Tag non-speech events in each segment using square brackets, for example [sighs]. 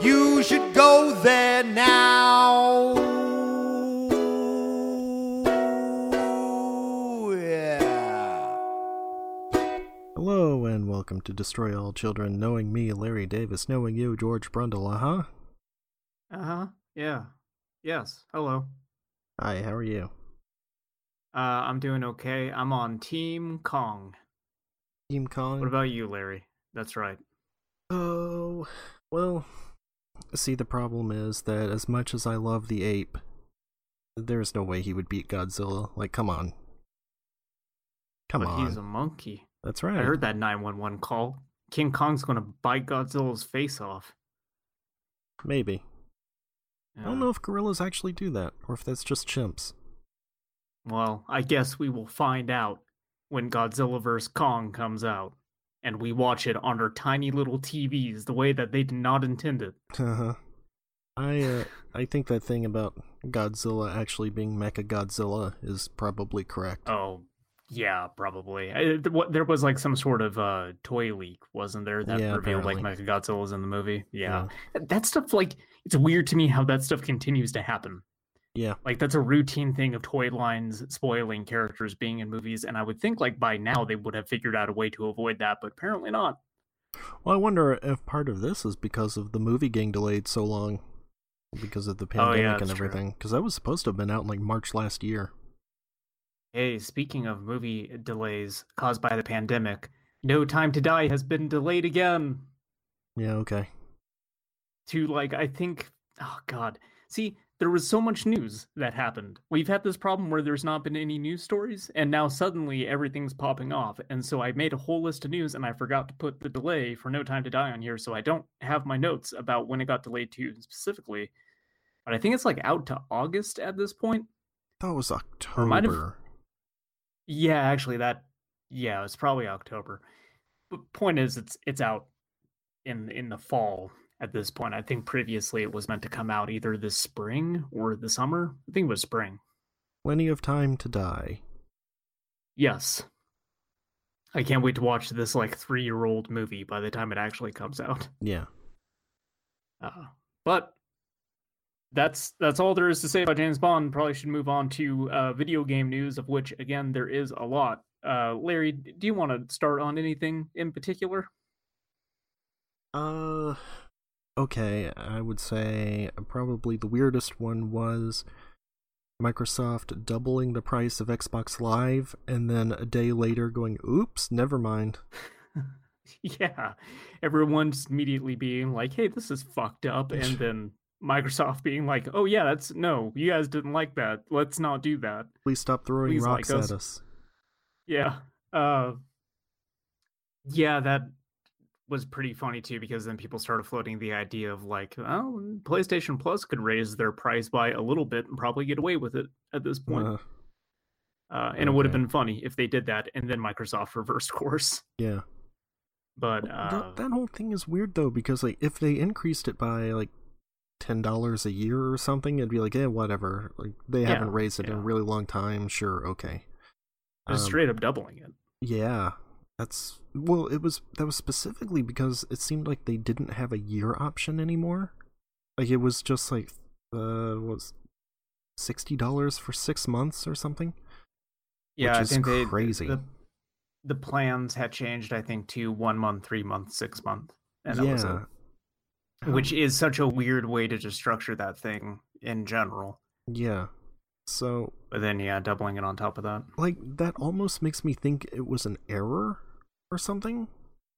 You should go there now. Yeah. Hello and welcome to Destroy All Children, knowing me, Larry Davis, knowing you, George Brundle, uh huh? Uh huh. Yeah. Yes. Hello. Hi, how are you? Uh, I'm doing okay. I'm on Team Kong. Team Kong? What about you, Larry? That's right. Oh, well, see, the problem is that as much as I love the ape, there's no way he would beat Godzilla. Like, come on. Come but on. he's a monkey. That's right. I heard that 911 call. King Kong's gonna bite Godzilla's face off. Maybe. I don't know if gorillas actually do that, or if that's just chimps. Well, I guess we will find out when Godzilla vs. Kong comes out. And we watch it on our tiny little TVs the way that they did not intend it. Uh-huh. I uh, I think that thing about Godzilla actually being Mecha Godzilla is probably correct. Oh, yeah, probably. I, there was like some sort of uh, toy leak, wasn't there, that Yeah, revealed like apparently. Mechagodzilla's in the movie? Yeah. That stuff, like, it's weird to me how that stuff continues to happen. Yeah. Like, that's a routine thing of toy lines spoiling characters being in movies, and I would think, like, by now they would have figured out a way to avoid that, but apparently not. Well, I wonder if part of this is because of the movie getting delayed so long because of the Oh, yeah, pandemic and everything. Because that was supposed to have been out in like March last year. Hey, speaking of movie delays caused by the pandemic, No Time to Die has been delayed again. Yeah. Okay. to like I think oh god. See, there was so much news that happened. We've had this problem where there's not been any news stories and now suddenly everything's popping off. And so I made a whole list of news and I forgot to put the delay for No Time to Die on here so I don't have my notes about when it got delayed to specifically. But I think it's like out to August at this point. That was Or might have- October. Yeah, actually that yeah, it's probably October. But point is it's it's out in in the fall at this point. I think previously it was meant to come out either this spring or the summer. I think it was spring. Plenty of time to die. Yes. I can't wait to watch this like 3-year-old movie by the time it actually comes out. Yeah. Uh, but that's that's all there is to say about James Bond. Probably should move on to uh, video game news, of which again there is a lot. Uh, Larry, do you want to start on anything in particular? Uh. Okay. I would say probably the weirdest one was Microsoft doubling the price of Xbox Live, and then a day later going, "Oops, never mind." [laughs] yeah, everyone's immediately being like, "Hey, this is fucked up," and [laughs] then Microsoft being like, "Oh yeah, that's no, you guys didn't like that. Let's not do that." Please stop throwing Please rocks like at us. us. Yeah. Uh yeah, that was pretty funny too because then people started floating the idea of like, oh, PlayStation Plus could raise their price by a little bit and probably get away with it at this point. Uh, Uh, and it would have been funny if they did that and then Microsoft [laughs] reversed course. yeah. But uh, that, that whole thing is weird though because like if they increased it by like ten dollars a year or something, it'd be like, eh, whatever. Like they Yeah, haven't raised it in a really long time. Sure, okay. just Um, straight up doubling it. Yeah, that's well. It was that was specifically because it seemed like they didn't have a year option anymore. Like it was just like uh was sixty dollars for six months or something. Yeah, which I is think they crazy. The, the plans had changed, I think, to one month, three month, six month, and that was it. yeah, which is such a weird way to just structure that thing in general. yeah. So But then, yeah, doubling it on top of that. like that almost makes me think it was an error or something.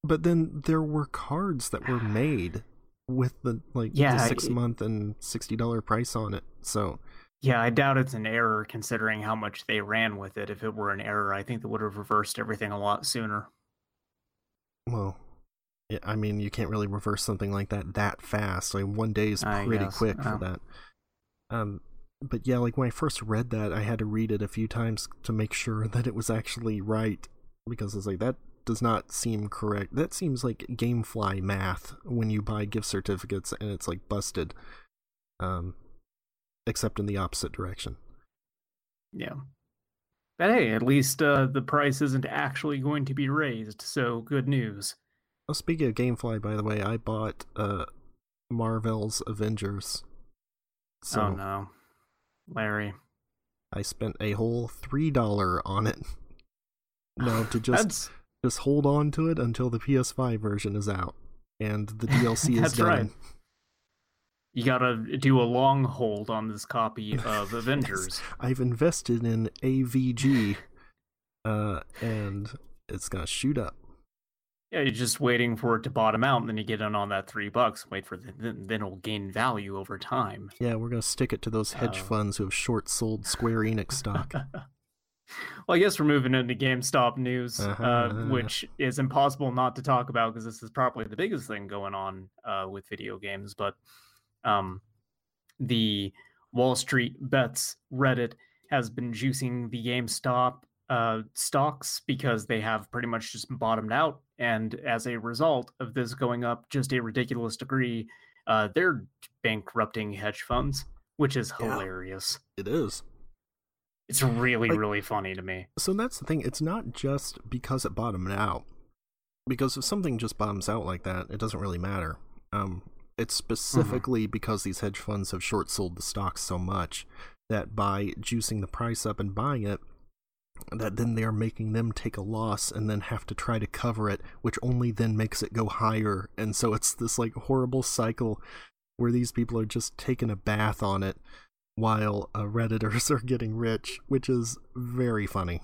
But then there were cards that were made with the like Yeah, the six month and sixty dollar price on it. So Yeah, I doubt it's an error considering how much they ran with it. If it were an error, I think they would have reversed everything a lot sooner. well, I mean, you can't really reverse something like that that fast. Like one day is pretty quick oh. for that. Um, but yeah, like when I first read that, I had to read it a few times to make sure [laughs] that it was actually right because it's like that does not seem correct. That seems like GameFly math when you buy gift certificates and it's like busted. Um, except in the opposite direction. Yeah. But hey, at least uh, the price isn't actually going to be raised, so good news. Well, speaking of GameFly, by the way, I bought uh Marvel's Avengers. So oh no. Larry. I spent a whole three dollar on it. No, to [laughs] just just hold on to it until the PS5 version is out and the [laughs] DLC is That's done. right. you gotta do a long hold on this copy of [laughs] Avengers. I've invested in AVG, uh, and it's gonna shoot up. Yeah, you're just waiting for it to bottom out, and then you get in on that three bucks. Wait for the, then, then it'll gain value over time. Yeah, we're gonna stick it to those hedge Oh. funds who have short sold Square Enix stock. [laughs] Well, I guess we're moving into GameStop news, uh Uh-huh. which is impossible not to talk about because this is probably the biggest thing going on uh, with video games. But um, the Wall Street Bets Reddit has been juicing the GameStop uh, stocks because they have pretty much just bottomed out. And as a result of this going up just a ridiculous degree, uh, they're bankrupting hedge funds, which is Yeah. hilarious. it is. It's really, Like- really funny to me. So that's the thing. It's not just because it bottomed out. Because if something just bottoms out like that, it doesn't really matter. Um, it's specifically because these hedge funds have short sold the stocks so much that by juicing the price up and buying it, that then they're making them take a loss and then have to try to cover it, which only then makes it go higher. And so it's this like horrible cycle where these people are just taking a bath on it while uh, redditors [laughs] are getting rich, which is very funny.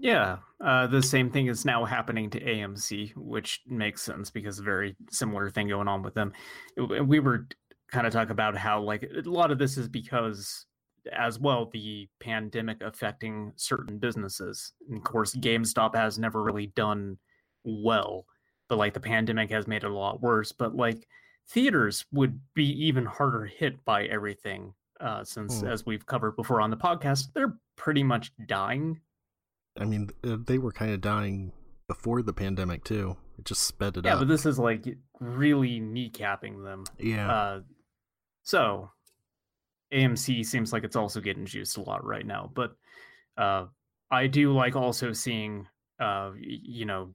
Yeah, uh, the same thing is now happening to AMC, which makes sense because very similar thing going on with them. We were kind of talking about how like a lot of this is because as well the pandemic affecting certain businesses. And of course, GameStop has never really done well, but like the pandemic has made it a lot worse. But like theaters would be even harder hit by everything, uh, since Hmm. as we've covered before on the podcast, they're pretty much dying I mean, uh, they were kind of dying before the pandemic too. It just sped it yeah, up. but this is like really kneecapping them. yeah, Uh, so AMC seems like it's also getting juiced a lot right now, but uh, I do like also seeing, uh, you know,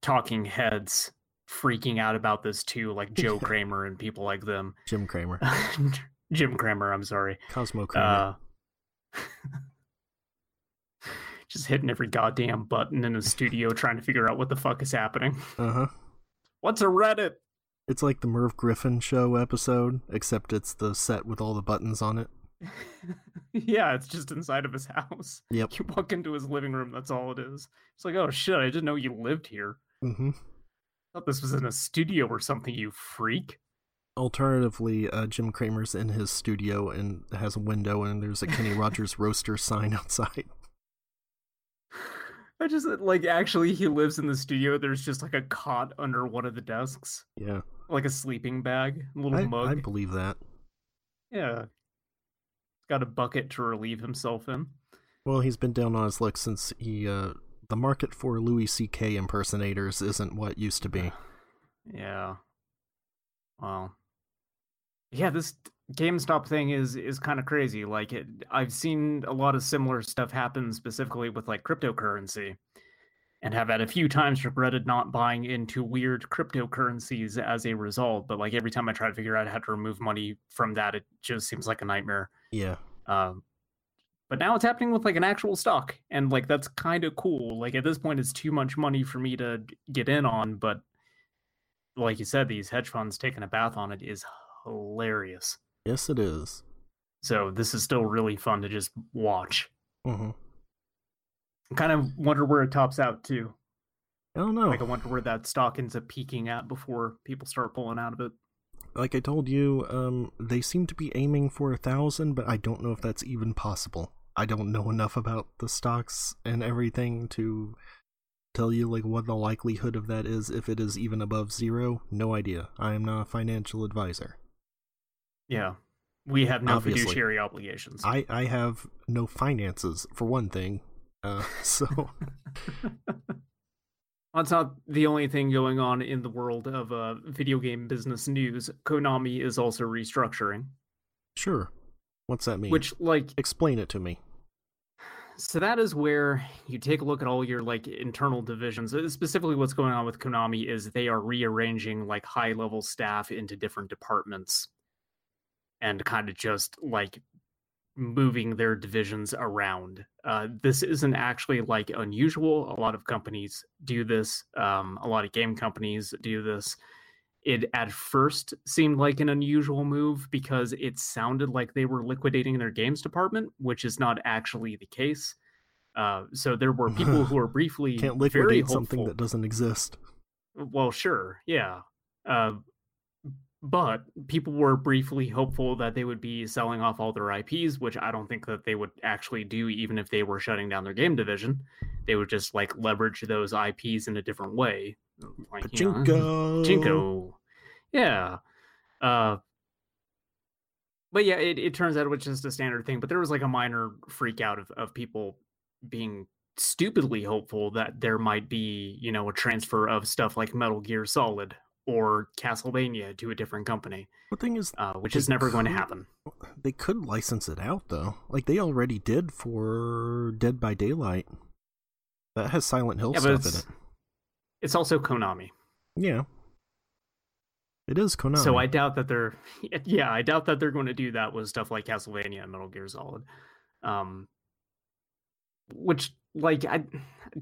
talking heads freaking out about this too, like [laughs] Joe Kramer and people like them. Jim Cramer, [laughs] Jim Cramer, I'm sorry. Cosmo Kramer. Uh, [laughs] just hitting every goddamn button in a studio [laughs] trying to figure out what the fuck is happening. Uh huh. What's a Reddit? It's like the Merv Griffin show episode, except it's the set with all the buttons on it. [laughs] yeah, it's just inside of his house. Yep. You walk into his living room, that's all it is. It's like, oh shit, I didn't know you lived here. Mm-hmm. thought this was in a studio or something, you freak. Alternatively, uh, Jim Cramer's in his studio and has a window, and there's a Kenny Rogers roaster sign outside. I just like actually he lives in the studio. There's just like a cot under one of the desks, Yeah, like a sleeping bag, a little I, mug. I believe that. Yeah. Got a bucket to relieve himself in. Well, he's been down on his luck since he. Uh, the market for Louis C.K. impersonators isn't what it used to be. [sighs] Yeah. Well. Yeah, this GameStop thing is is kind of crazy. Like it, I've seen a lot of similar stuff happen specifically with like cryptocurrency and have had a few times regretted not buying into weird cryptocurrencies as a result, but like every time I try to figure out how to remove money from that it just seems like a nightmare. Yeah, Um, but now it's happening with like an actual stock, and like that's kind of cool. Like at this point, it's too much money for me to get in on, but like you said, these hedge funds taking a bath on it is hilarious. yes, it is. So this is still really fun to just watch. Mm-hmm. I kind of wonder where it tops out too. I don't know. Like I wonder where that stock ends up peaking at before people start pulling out of it. like I told you, um, they seem to be aiming for a thousand, but I don't know if that's even possible. I don't know enough about the stocks and everything to tell you like what the likelihood of that is if it is even above zero. No idea. I am not a financial advisor. Yeah. We have no Obviously. fiduciary obligations. I I have no finances for one thing. Uh, [laughs] so [laughs] That's not the only thing going on in the world of uh, video game business news. Konami is also restructuring, sure. What's that mean? which, like, explain it to me. so that is where you take a look at all your like internal divisions. Uh, Specifically, what's going on with Konami is they are rearranging like high level staff into different departments, and kind of just like moving their divisions around. Uh, this isn't actually like unusual. A lot of companies do this. Um, a lot of game companies do this. It at first seemed like an unusual move because it sounded like they were liquidating their games department, which is not actually the case. Uh, so there were people who were [sighs] briefly Can't liquidate something that doesn't exist. Well, sure, yeah. Uh, but people were briefly hopeful that they would be selling off all their IPs, which I don't think that they would actually do, even if they were shutting down their game division. They would just like leverage those IPs in a different way. Like, you know, Pachinko. Yeah. Uh but yeah, it, it turns out it was just a standard thing. But there was like a minor freak out of, of people being stupidly hopeful that there might be, you know, a transfer of stuff like Metal Gear Solid or Castlevania to a different company, The thing is, uh, which is never going to happen. they could license it out though. Like they already did for Dead by Daylight. That has Silent Hill Yeah, stuff in it. it's also Konami. Yeah. It is Konami. So I doubt that they're [laughs] yeah, I doubt that they're going to do that with stuff like Castlevania and Metal Gear Solid. Um which like I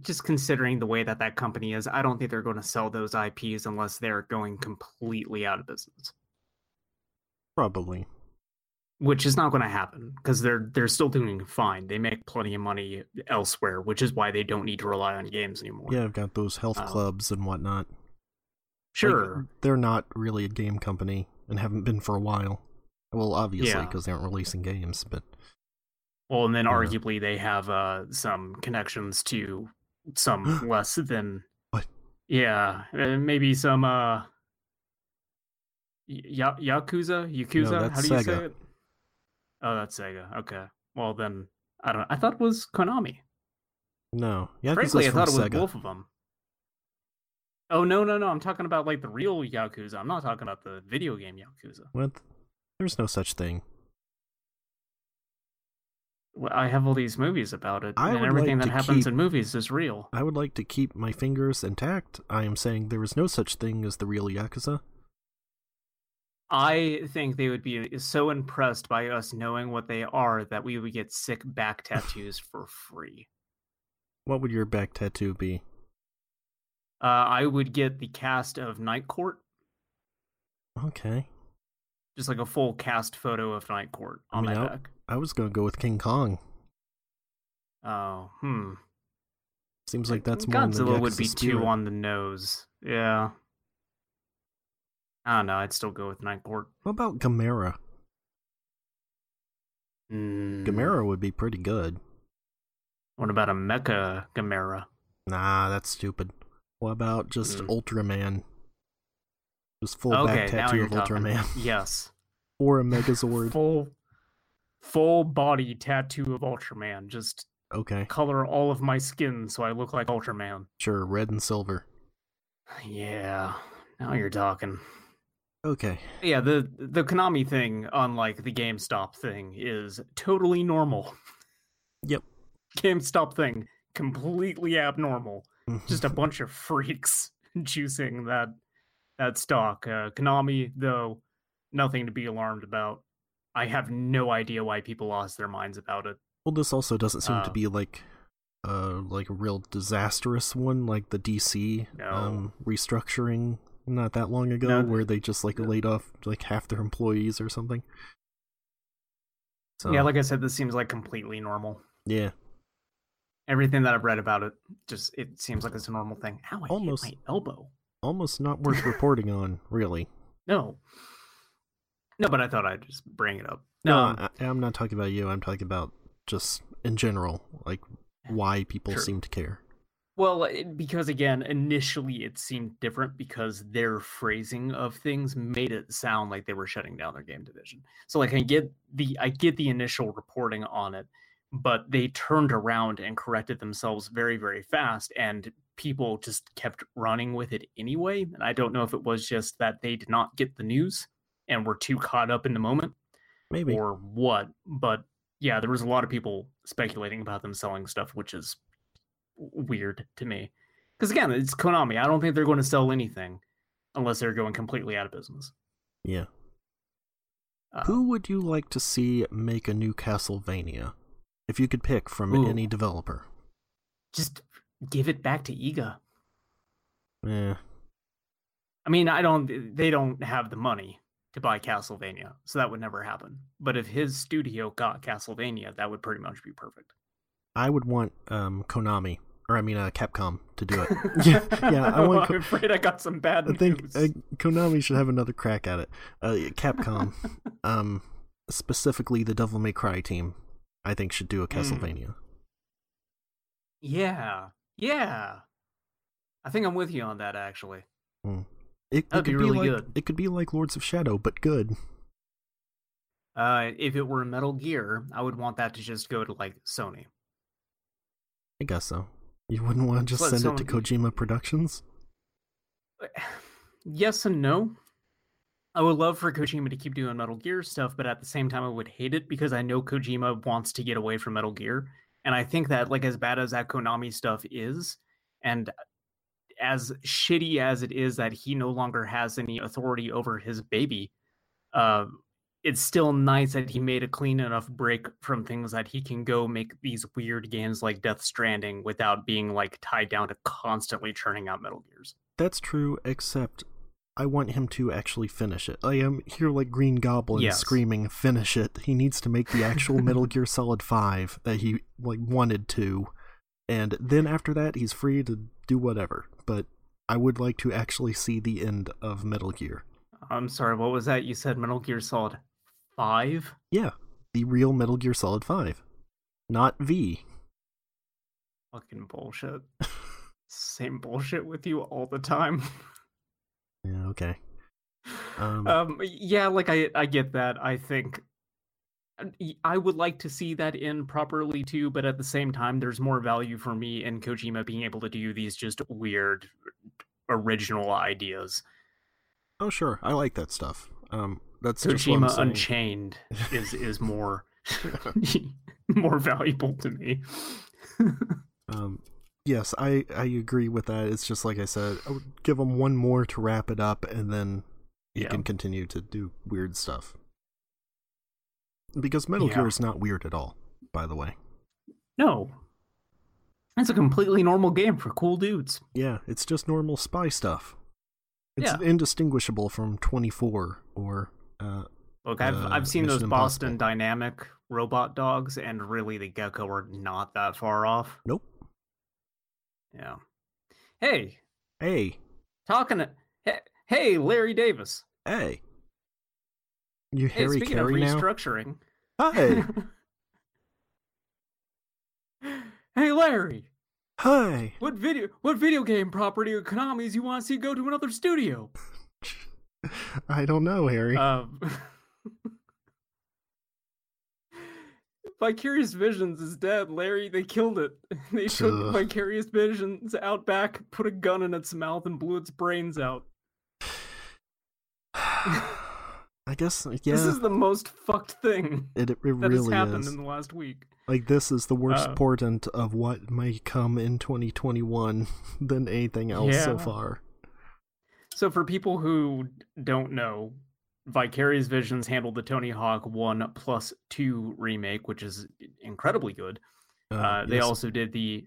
just considering the way that that company is, I don't think they're going to sell those IPs unless they're going completely out of business, probably. which is not going to happen because they're they're still doing fine. They make plenty of money elsewhere, which is why they don't need to rely on games anymore. Yeah, I've got those health Um, clubs and whatnot. Like, Sure. they're not really a game company and haven't been for a while. Well, obviously, Yeah. because they aren't releasing games, but Well, and then Yeah. arguably they have uh, some connections to [gasps] some less than What? Yeah, uh, maybe some uh, y- Yakuza, Yakuza. How that's do you say it? Oh, that's Sega. Okay. Well, then I don't. Know. I thought it was Konami. no. Yeah, Frankly, I thought it was Sega. both of them. Oh no, no, no! I'm talking about like the real Yakuza. I'm not talking about the video game Yakuza. What? There's no such thing. I have all these movies about it, I and everything like that happens keep- in movies is real. I would like to keep my fingers intact. I am saying there is no such thing as the real Yakuza. I think they would be so impressed by us knowing what they are that we would get sick back [laughs] tattoos for free. What would your back tattoo be? Uh, I would get the cast of Night Court, Okay. just like a full cast photo of Night Court I on mean, my back. I was gonna go with King Kong. Oh, hmm. Seems like that's more Godzilla would be too on the nose. Yeah. I don't know. I'd still go with Night Court. What about Gamera? Mm. Gamera would be pretty good. What about a Mecha Gamera? Nah, that's stupid. What about just Mm. Ultraman? Just full okay, back tattoo of talking. Ultraman. Yes. [laughs] or a Megazord. full full body tattoo of Ultraman. Just Okay, color all of my skin so I look like Ultraman. sure, red and silver. Yeah. Now you're talking. Okay. Yeah, the the Konami thing, unlike the GameStop thing, is totally normal. Yep. GameStop thing, completely abnormal. Just a [laughs] bunch of freaks [laughs] juicing that that stock. Uh, Konami, though, nothing to be alarmed about. I have no idea why people lost their minds about it. well, this also doesn't seem to Uh, be like uh like a real disastrous one like the DC No. um restructuring not that long ago No, where they just like no. laid off like half their employees or something. So Yeah, like I said, this seems like completely normal. yeah. Everything that I've read about it, just it seems like it's a normal thing. Ow, I Almost- hit my elbow. almost not worth reporting on, really. No. No, but I thought I'd just bring it up. No, Um, I, I'm not talking about you. I'm talking about just in general, like why people Sure. seem to care. Well, it, because again, initially it seemed different because their phrasing of things made it sound like they were shutting down their game division. So like I get the I get the initial reporting on it, but they turned around and corrected themselves very very fast and people just kept running with it anyway. And I don't know if it was just that they did not get the news and were too caught up in the moment Maybe. or what, but yeah, there was a lot of people speculating about them selling stuff, which is weird to me. Because again, it's Konami. I don't think they're going to sell anything unless they're going completely out of business. yeah. Uh, Who would you like to see make a new Castlevania? If you could pick from Ooh. any developer. just give it back to Iga. yeah I mean, I don't. They don't have the money to buy Castlevania, so that would never happen. But if his studio got Castlevania, that would pretty much be perfect. I would want um Konami or I mean uh, Capcom to do it. [laughs] [laughs] yeah, yeah, I want Ko- [laughs] I'm afraid I got some bad news. I think uh, Konami should have another crack at it. Uh, Capcom, um, specifically the Devil May Cry team, I think should Hmm. do a Castlevania. Yeah, yeah. I think I'm with you on that. Actually, It, it That'd could be really like, good. It could be like Lords of Shadow, but good. uh, if it were Metal Gear, I would want that to just go to like Sony. I guess so. You wouldn't want to just Let send it to Kojima Productions? [sighs] yes and no. I would love for Kojima to keep doing Metal Gear stuff, but at the same time, I would hate it because I know Kojima wants to get away from Metal Gear, and I think that like as bad as that Konami stuff is, and as shitty as it is that he no longer has any authority over his baby, uh, it's still nice that he made a clean enough break from things that he can go make these weird games like Death Stranding without being like tied down to constantly churning out Metal Gears. That's true, except I want him to actually finish it. I am here like Green Goblin Yes. screaming, "Finish it!" He needs to make the actual [laughs] Metal Gear Solid Five that he like wanted to, and then after that, he's free to do whatever. But I would like to actually see the end of Metal Gear. I'm sorry, what was that? You said Metal Gear Solid 5? Yeah, the real Metal Gear Solid Five, not V. Fucking bullshit. [laughs] Same bullshit with you all the time. [laughs] Yeah, okay. [laughs] Um, um yeah, like I I get that. I think I would like to see that in properly too, but at the same time there's more value for me in Kojima being able to do these just weird original ideas. oh, sure, I like that stuff. Um, that's Kojima. Unchained is is more [laughs] [laughs] more valuable to me. [laughs] Um, yes, I I agree with that. It's just like I said, I would give him one more to wrap it up, and then he Yeah. can continue to do weird stuff. Because Metal Yeah. Gear is not weird at all, by the way. No. It's a completely normal game for cool dudes. Yeah, it's just normal spy stuff. It's Yeah. indistinguishable from 24 or uh Look, I've Uh, I've seen those Mission Boston Dynamic robot dogs, and really the Gekko are not that far off. nope. Yeah. Hey, Hey, talking to hey, hey Larry Davis. hey. You Hey, Harry speaking Carey of now? Hi. [laughs] hey Larry, Hi. what video what video game property or Konami's you want to see go to another studio? [laughs] I don't know, Harry. Um, [laughs] Vicarious Visions is dead, Larry. They killed it. They took Ugh. Vicarious Visions out back, put a gun in its mouth, and blew its brains out. [sighs] I guess yeah. This is the most fucked thing it, it that has really happened is. in the last week. Like this is the worst Uh, portent of what may come in 2021 [laughs] than anything else so far. So, for people who don't know, Vicarious Visions handled the Tony Hawk 1 plus 2 remake, which is incredibly good. Uh, they yes. also did the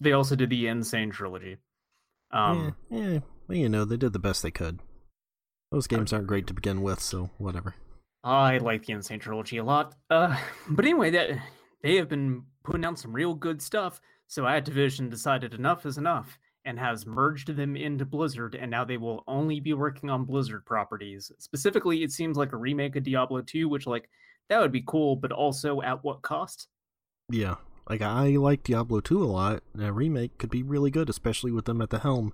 they also did the N. Sane trilogy. Um, yeah, yeah, well, you know, they did the best they could. Those games aren't great to begin with, so whatever. I like the N. Sane trilogy a lot. Uh, [laughs] but anyway, that they have been putting out some real good stuff. So Activision decided enough is enough and has merged them into Blizzard, and now they will only be working on Blizzard properties. Specifically, it seems like a remake of Diablo 2, which like that would be cool, but also at what cost? Yeah, Like I like Diablo 2 a lot, and a remake could be really good, especially with them at the helm.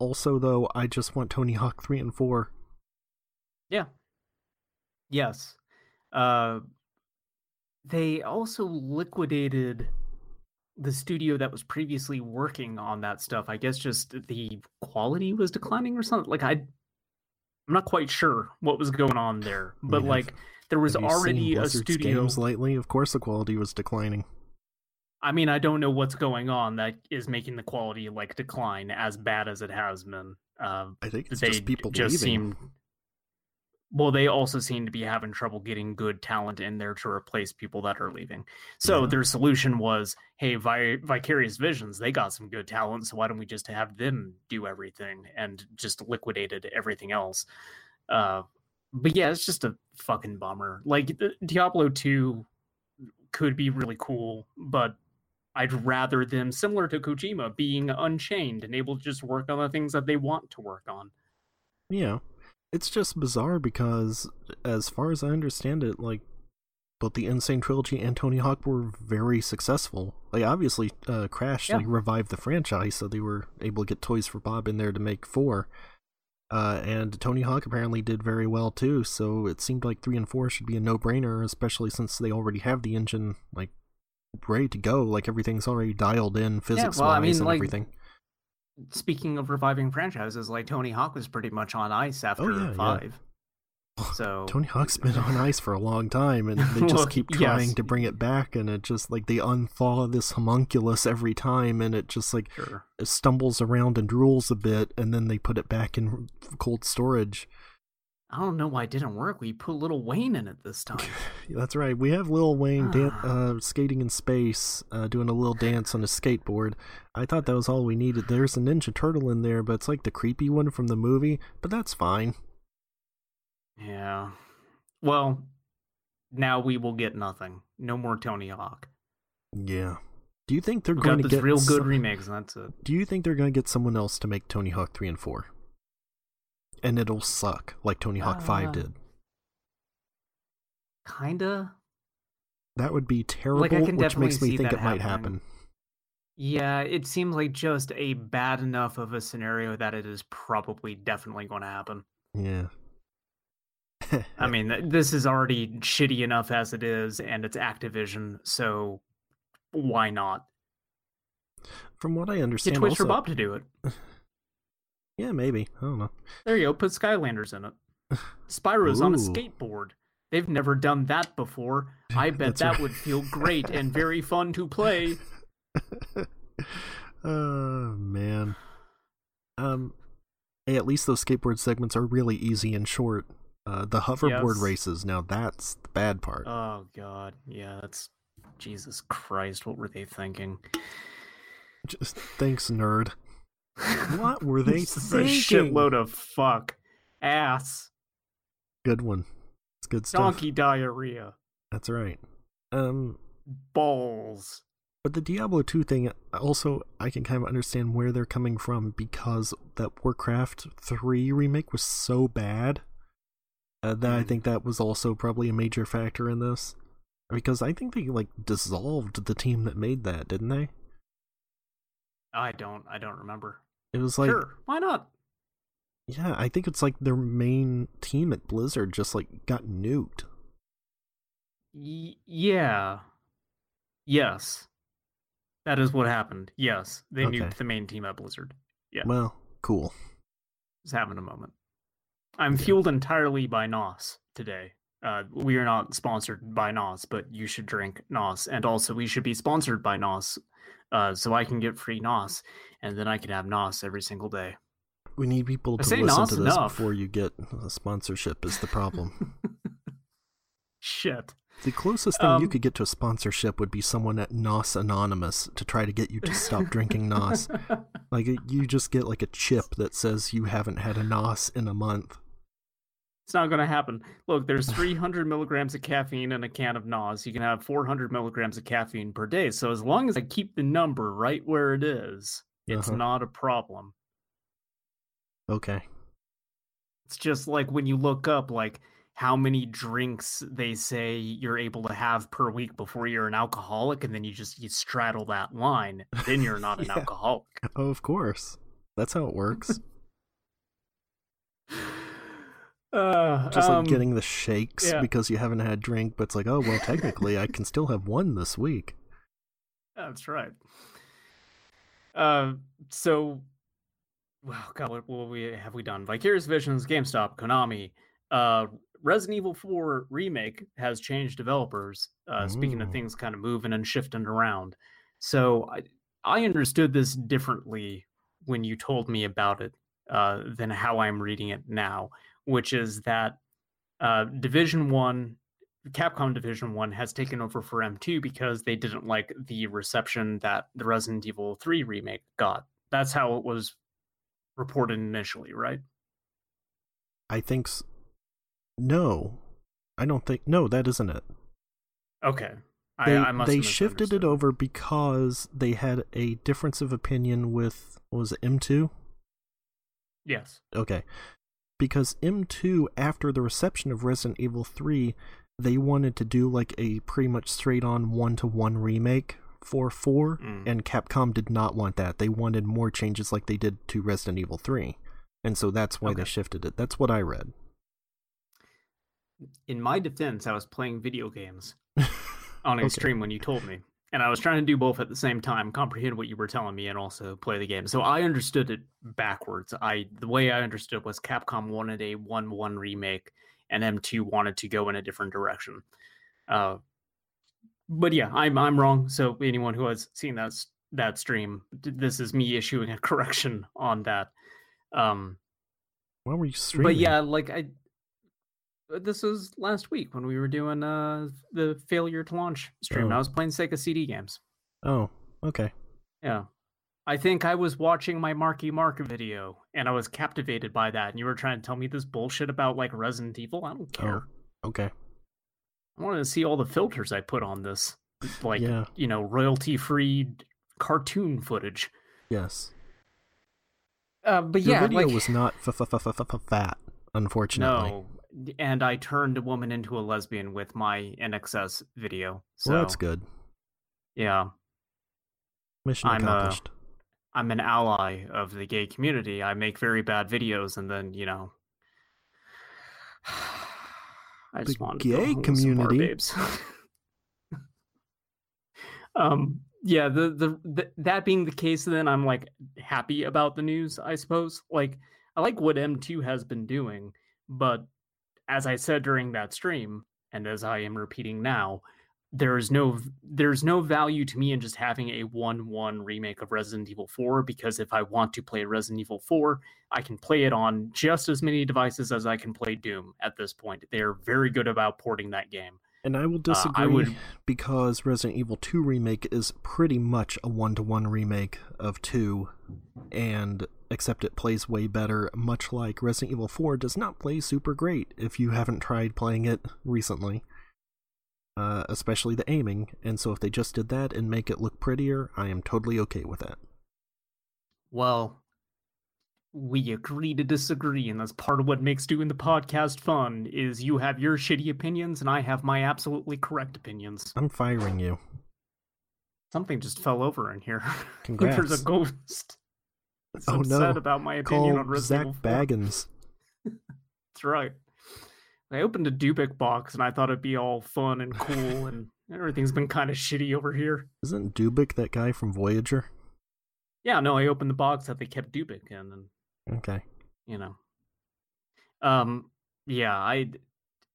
Also, though, I just want Tony Hawk 3 and 4. Yeah. Yes. Uh, they also liquidated the studio that was previously working on that stuff. I guess just the quality was declining or something. Like I, I'm not quite sure what was going on there, but Yeah. like there was already a studio. games lately. Of course, the quality was declining. I mean, I don't know what's going on that is making the quality like decline as bad as it has been. Uh, I think it's they just people just leaving. seem well they also seem to be having trouble getting good talent in there to replace people that are leaving so their solution was hey Vi- vicarious visions they got some good talent so why don't we just have them do everything and just liquidated everything else uh but yeah it's just a fucking bummer like diablo 2 could be really cool but I'd rather them, similar to Kojima, being unchained and able to just work on the things that they want to work on. Yeah. It's just bizarre because, as far as I understand it, like, both the N. Sane Trilogy and Tony Hawk were very successful. Like, obviously, uh, Crash Yeah. like, revived the franchise, so they were able to get Toys for Bob in there to make four. Uh, and Tony Hawk apparently did very well too, so it seemed like three and four should be a no-brainer, especially since they already have the engine like ready to go. Like everything's already dialed in physics-wise well, I mean, and like, everything. Speaking of reviving franchises, like Tony Hawk was pretty much on ice oh, after yeah, yeah. five. So Tony Hawk's been on ice for a long time, and [laughs] they Well, just keep trying yes. to bring it back, and it just like they unthaw this homunculus every time, and it just like sure. stumbles around and drools a bit, and then they put it back in cold storage. I don't know why it didn't work. We put Lil Wayne in it this time. [laughs] That's right. We have Lil Wayne dan- Ah. uh, skating in space, uh, doing a little dance on a skateboard. I thought that was all we needed. There's a Ninja Turtle in there, but it's like the creepy one from the movie. But that's fine. yeah. Well, now we will get nothing. No more Tony Hawk. Yeah. Do you think they're We going to get real good some- remakes, and that's it. Do you think they're going to get someone else to make Tony Hawk 3 and 4? And it'll suck like Tony Hawk 5 Uh, did. Kinda. That would be terrible, can which makes me think it might happen. Yeah, it seems like just a bad enough of a scenario that it is probably definitely going to happen. Yeah. I mean, this is already shitty enough as it is, and it's Activision, so why not? From what I Get understand, Toys for also- Bob to do it. [laughs] yeah, maybe. I don't know. There you go. Put Skylanders in it. [sighs] Spyro's on a skateboard. They've never done that before. I [laughs] bet that right. would feel great and very fun to play. [laughs] oh man. Um, hey, at least those skateboard segments are really easy and short. Uh, the hoverboard Yes. races now that's the bad part. Oh god, yeah, that's Jesus Christ. What were they thinking? Just thanks, nerd. What were they This is a shitload of fuck ass Good one. It's good stuff. donkey diarrhea That's right. Um, balls. But the Diablo 2 thing, also, I can kind of understand where they're coming from because that Warcraft 3 remake was so bad uh, that I Mhm. think that was also probably a major factor in this. Because I think they, like, dissolved the team that made that, didn't they? I don't. I don't remember. It was like, sure, why not? yeah, I think it's like their main team at Blizzard just, like, got nuked. Y- yeah. Yes. That is what happened. Yes, they Okay. nuked the main team at Blizzard. Yeah. Well, cool. Just having a moment. I'm Yeah. fueled entirely by NOS today. Uh, we are not sponsored by NOS, but you should drink NOS, and also we should be sponsored by NOS, uh, so I can get free NOS, and then I can have NOS every single day. We need people to listen nos to this enough. before you get a sponsorship, is the problem. [laughs] Shit. The closest thing you Um, could get to a sponsorship would be someone at NOS Anonymous to try to get you to stop drinking NOS. [laughs] Like you just get like a chip that says you haven't had a NOS in a month. It's not going to happen. Look, there's 300 milligrams of caffeine in a can of NOS. You can have 400 milligrams of caffeine per day. So as long as I keep the number right where it is, it's Uh-huh. not a problem. Okay. It's just like when you look up, like, how many drinks they say you're able to have per week before you're an alcoholic and then you just you straddle that line then you're not [laughs] an Yeah. alcoholic Oh, of course. That's how it works. [laughs] uh, Just um, like getting the shakes yeah. because you haven't had drink, but it's like, oh well, technically I can still have one this week. that's right. Uh so well god what, what we have we done? Vicarious visions gamestop konami uh resident evil 4 remake has changed developers uh speaking of things kind of moving and shifting around. So i i understood this differently when you told me about it uh than how i'm reading it now which is that uh division 1 Capcom Division 1 has taken over for M2 because they didn't like the reception that the Resident Evil 3 remake got. That's how it was reported initially, right? I think. S- no, I don't think. No, that isn't it. Okay. They I, I must they shifted it over because they had a difference of opinion with what was it M two? Yes. Okay. Because M2, after the reception of Resident Evil 3, they wanted to do like a pretty much straight on one to one remake for 4, Mm. and Capcom did not want that. They wanted more changes like they did to Resident Evil 3. And so that's why they shifted it. That's what I read. In my defense, I was playing video games [laughs] on Okay. Extreme when you told me. And I was trying to do both at the same time, comprehend what you were telling me and also play the game. So I understood it backwards. I the way I understood was Capcom wanted a 1-1 remake and M2 wanted to go in a different direction. Uh but yeah, I'm I'm wrong. So anyone who has seen that that stream, this is me issuing a [laughs] correction on that. Um Why were you streaming? but yeah, like I this was last week when we were doing uh the failure to launch stream. Oh. I was playing Sega CD games. Oh, okay. Yeah. I think I was watching my Marky Mark video and I was captivated by that. And you were trying to tell me this bullshit about like Resident Evil. I don't care. Okay. I wanted to see all the filters I put on this, like Yeah. you know, royalty free cartoon footage. Yes. Uh, but Your yeah, video like, was not f- f- f- fat, unfortunately. no. And I turned a woman into a lesbian with my NXS video. So well, that's good. yeah, Mission I'm, accomplished. I'm an ally of the gay community. I make very bad videos, and then you know, [sighs] I just The want gay community? babes. [laughs] um, yeah. The, the the that being the case, then I'm like happy about the news. I suppose. Like I like what M2 has been doing, but as I said during that stream, and as I am repeating now, there is no there's no value to me in just having a 1-1 remake of Resident Evil 4 because if I want to play Resident Evil 4, I can play it on just as many devices as I can play Doom at this point. They're very good about porting that game. And I will uh, disagree I would- [laughs] because Resident Evil 2 remake is pretty much a one-to-one remake of 2 and except it plays way better much like Resident Evil 4 does not play super great if you haven't tried playing it recently. Uh, especially the aiming, and so if they just did that and make it look prettier, I am totally okay with that. Well, we agree to disagree, and that's part of what makes doing the podcast fun. Is you have your shitty opinions, and I have my absolutely correct opinions. I'm firing you. Something just fell over in here. Congrats. [laughs] There's a ghost. It's Oh, upset no. about my opinion on Resident Zak Bagans. That's right. I opened a Dybbuk box and I thought it'd be all fun and cool, [laughs] and everything's been kind of shitty over here. Isn't Dybbuk that guy from Voyager? Yeah, no, I opened the box that they kept Dybbuk in, and Okay. you know, um, yeah, I,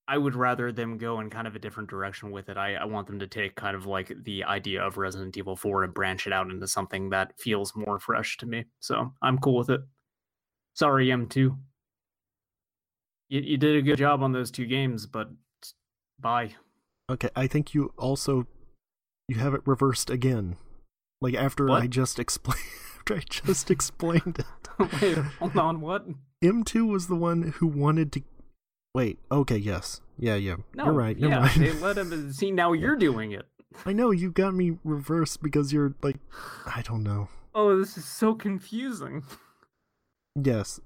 I would rather them go in kind of a different direction with it. I, I want them to take kind of like the idea of Resident Evil Four and branch it out into something that feels more fresh to me. So I'm cool with it. Sorry, M2. You, you did a good job on those two games, but bye. Okay, I think you also you have it reversed again. Like after What? I just explained [laughs] after I just [laughs] explained it. Wait, hold on, what? M2 was the one who wanted to Wait, okay, yes. Yeah, yeah. No, you're right. Never yeah, mind. they let him see. Now [laughs] you're doing it. I know you got me reversed because you're like I don't know. Oh, this is so confusing. Yes.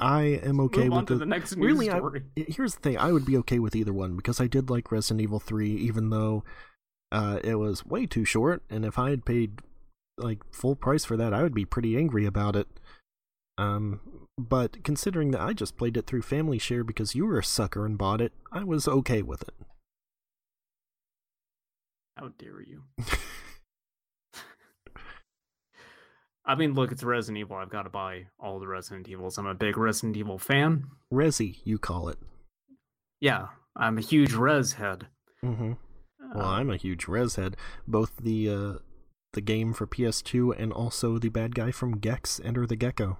I am okay Move with it. the next news really, I, here's the thing: I would be okay with either one because I did like Resident Evil Three, even though uh, it was way too short. And if I had paid like full price for that, I would be pretty angry about it. Um, but considering that I just played it through Family Share because you were a sucker and bought it, I was okay with it. How dare you? [laughs] I mean, look, it's Resident Evil. I've got to buy all the Resident Evils. I'm a big Resident Evil fan. Resi, you call it. Yeah, I'm a huge Rez head. Mm-hmm. Well, Uh, I'm a huge Rez head. Both the uh, the game for PS2 and also the bad guy from Gex, Enter the Gecko.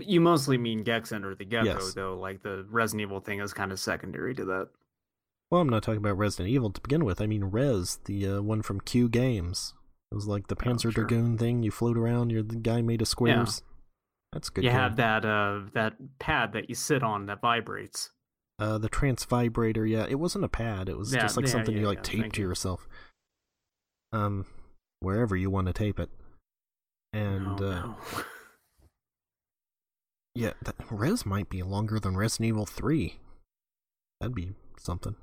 You mostly mean Gex Enter the Gecko, Yes. though. Like the Resident Evil thing is kind of secondary to that. Well, I'm not talking about Resident Evil to begin with. I mean Rez, the uh, one from Q Games. It was like the Oh, Panzer sure. Dragoon thing. You float around. You're the guy made of squares. That's a good. you game. have that uh that pad that you sit on that vibrates. Uh, the trance vibrator. Yeah, it wasn't a pad. It was Yeah, just like yeah, something yeah, you like yeah, tape to you. yourself. Um, wherever you want to tape it. And Oh, uh, no. [laughs] yeah, that, Rez might be longer than Resident Evil Three. That'd be something.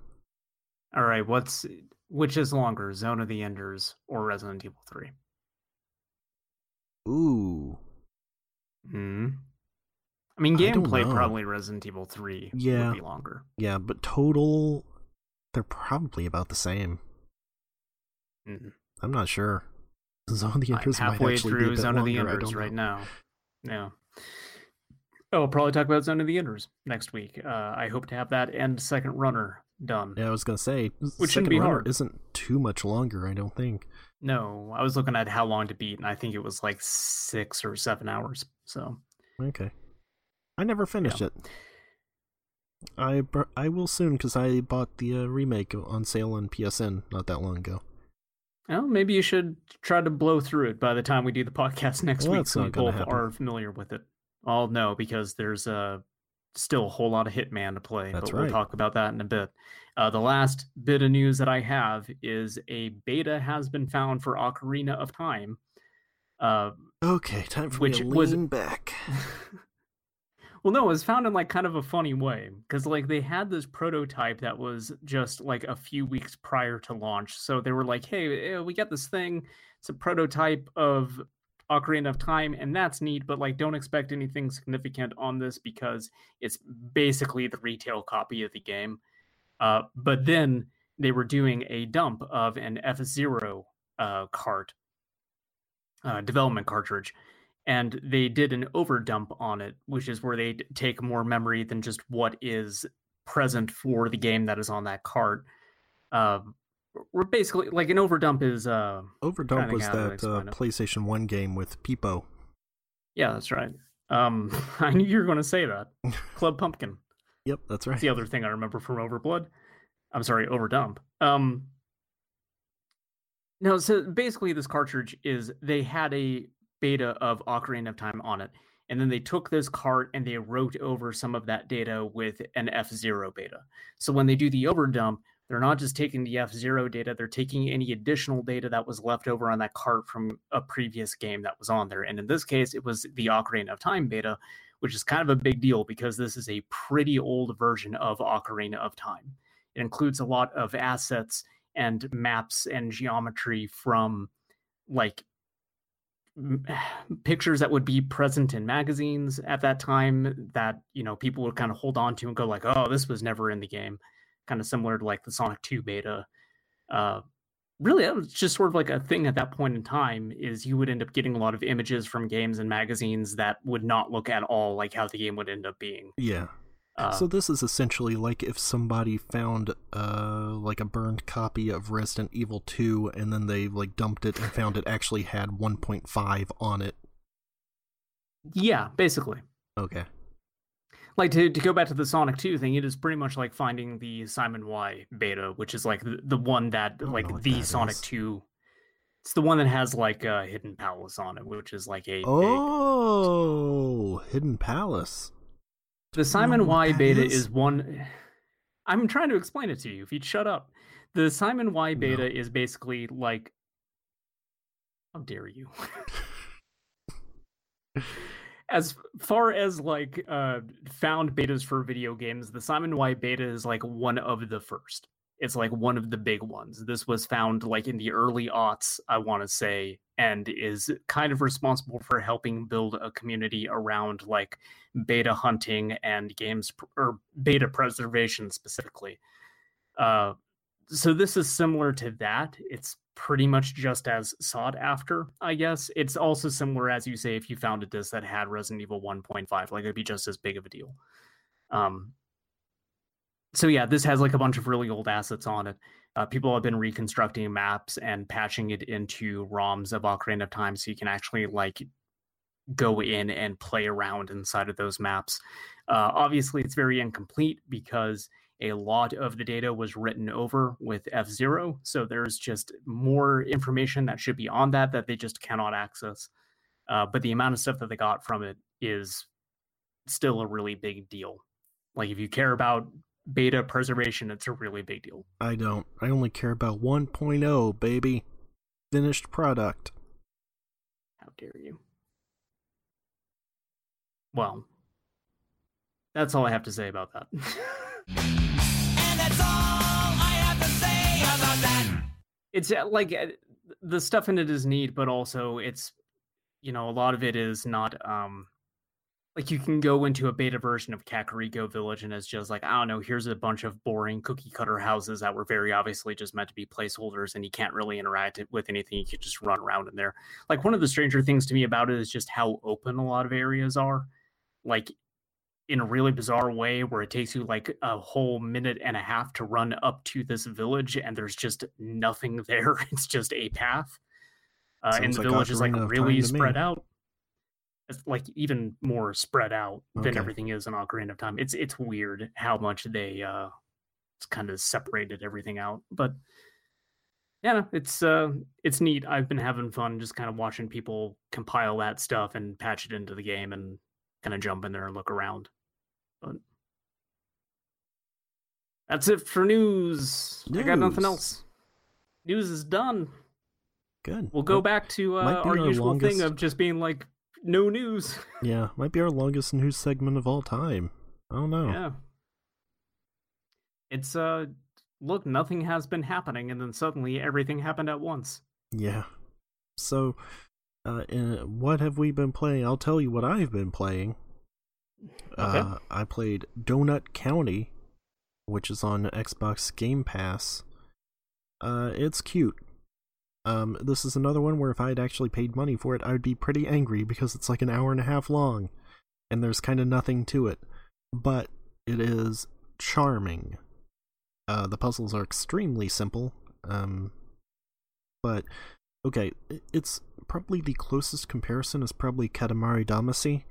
All right, what's which is longer, Zone of the Enders or Resident Evil Three? Ooh, Hmm. I mean, gameplay probably Resident Evil Three Yeah. would be longer. yeah, but total, they're probably about the same. Mhm. I'm not sure. Zone of the I'm Enders might halfway actually be a bit Zone of the Enders right now. Yeah. Oh, we'll probably talk about Zone of the Enders next week. Uh, I hope to have that and Second Runner done. Yeah, I was gonna say, Which shouldn't be Runner hard. Isn't too much longer, I don't think. No, I was looking at how long to beat, and I think it was like six or seven hours. So Okay, I never finished it. I br- I will soon because I bought the uh, remake on sale on PSN not that long ago. Well, maybe you should try to blow through it by the time we do the [laughs] podcast next Well, week, so we both happen. are familiar with it. Well, know because there's uh, still a whole lot of Hitman to play, That's but we'll talk about that in a bit. Uh, the last bit of news that I have is a beta has been found for Ocarina of Time. Uh, Okay, time for Which me to was- lean back. [laughs] well, no, it was found in like kind of a funny way because like they had this prototype that was just like a few weeks prior to launch. So they were like, "Hey, eh, we got this thing. It's a prototype of Ocarina of Time, and that's neat. But like, don't expect anything significant on this because it's basically the retail copy of the game." Uh, but then they were doing a dump of an F Zero uh, cart uh, development cartridge and they did an overdump on it, which is where they take more memory than just what is present for the game that is on that cart. Uh, we're basically like an overdump is, uh, Overdump was think how to that uh. PlayStation One game with Peepo. yeah, that's right. Um, [laughs] I knew you were going to say that. Club Pumpkin. Yep, that's right. That's the other thing I remember from Overblood. I'm sorry, Overdump. Um, no, so basically, this cartridge is they had a beta of Ocarina of Time on it, and then they took this cart and they wrote over some of that data with an F Zero beta. So when they do the overdump, they're not just taking the F Zero data; they're taking any additional data that was left over on that cart from a previous game that was on there. And in this case, it was the Ocarina of Time beta, which is kind of a big deal because this is a pretty old version of Ocarina of Time. It includes a lot of assets and maps and geometry from like [sighs] pictures that would be present in magazines at that time that you know people would kind of hold on to and go like oh this was never in the game kind of similar to like the sonic 2 beta uh really that was just sort of like a thing at that point in time is you would end up getting a lot of images from games and magazines that would not look at all like how the game would end up being Yeah. uh, so this is essentially like if somebody found uh like a burned copy of Resident Evil 2 and then they like dumped it and found it actually had 1.5 on it. yeah basically Okay. Like to, to go back to the Sonic 2 thing, it is pretty much like finding the Simon Wai beta, which is like the, the one that like the that Sonic is. 2 it's the one that has like a hidden palace on it, which is like a big Oh, Hidden Palace. The Simon Wai beta is? is one I'm trying to explain it to you if you'd shut up. The Simon Wai beta No. is basically like how dare you? [laughs] [laughs] as far as like uh found betas for video games, the Simon Wai beta is like one of the first. It's like one of the big ones. This was found like in the early aughts, I want to say, and is kind of responsible for helping build a community around like beta hunting and games pr- or beta preservation specifically. Uh, so this is similar to that. It's pretty much just as sought after, I guess. It's also similar, as you say, if you found a disc that had Resident Evil 1.5, like it'd be just as big of a deal. Um, so yeah, this has like a bunch of really old assets on it. Uh, people have been reconstructing maps and patching it into ROMs of Ocarina of Time, so you can actually like go in and play around inside of those maps. Uh, obviously, it's very incomplete because a lot of the data was written over with F Zero, so there's just more information that should be on that that they just cannot access. Uh, but the amount of stuff that they got from it is still a really big deal. Like if you care about beta preservation, it's a really big deal. I don't. I only care about 1.0, baby. Finished product. How dare you? Well, that's all I have to say about that. [laughs] it's uh, like uh, the stuff in it is neat, but also it's you know a lot of it is not um like you can go into a beta version of Kakariko Village and it's just like I don't know, here's a bunch of boring cookie cutter houses that were very obviously just meant to be placeholders, and you can't really interact with anything. You can just run around in there. Like one of the stranger things to me about it is just how open a lot of areas are. Like in a really bizarre way where it takes you like a whole minute and a half to run up to this village and there's just nothing [laughs] there it's just a path uh, and the like village is like really spread me. out it's like even more spread out than everything is in Ocarina of Time. It's it's weird how much they uh kind of separated everything out. But yeah, it's uh it's neat. I've been having fun just kind of watching people compile that stuff and patch it into the game and kind of jump in there and look around. But that's it for news. I got nothing else. News is done. Good. We'll go Well, back to uh, our our usual thing of just being like no news. [laughs] Yeah, might be our longest news segment of all time. I don't know. Yeah. It's uh look, nothing has been happening and then suddenly everything happened at once. Yeah. So, uh, uh, what have we been playing? I'll tell you what I've been playing. Okay. Uh, I played Donut County, which is on Xbox Game Pass. Uh, it's cute. Um, this is another one where if I had actually paid money for it, I would be pretty angry because it's like an hour and a half long, and there's kind of nothing to it. But it is charming. Uh, the puzzles are extremely simple. Um, but okay, it's probably the closest comparison is probably Katamari Damacy,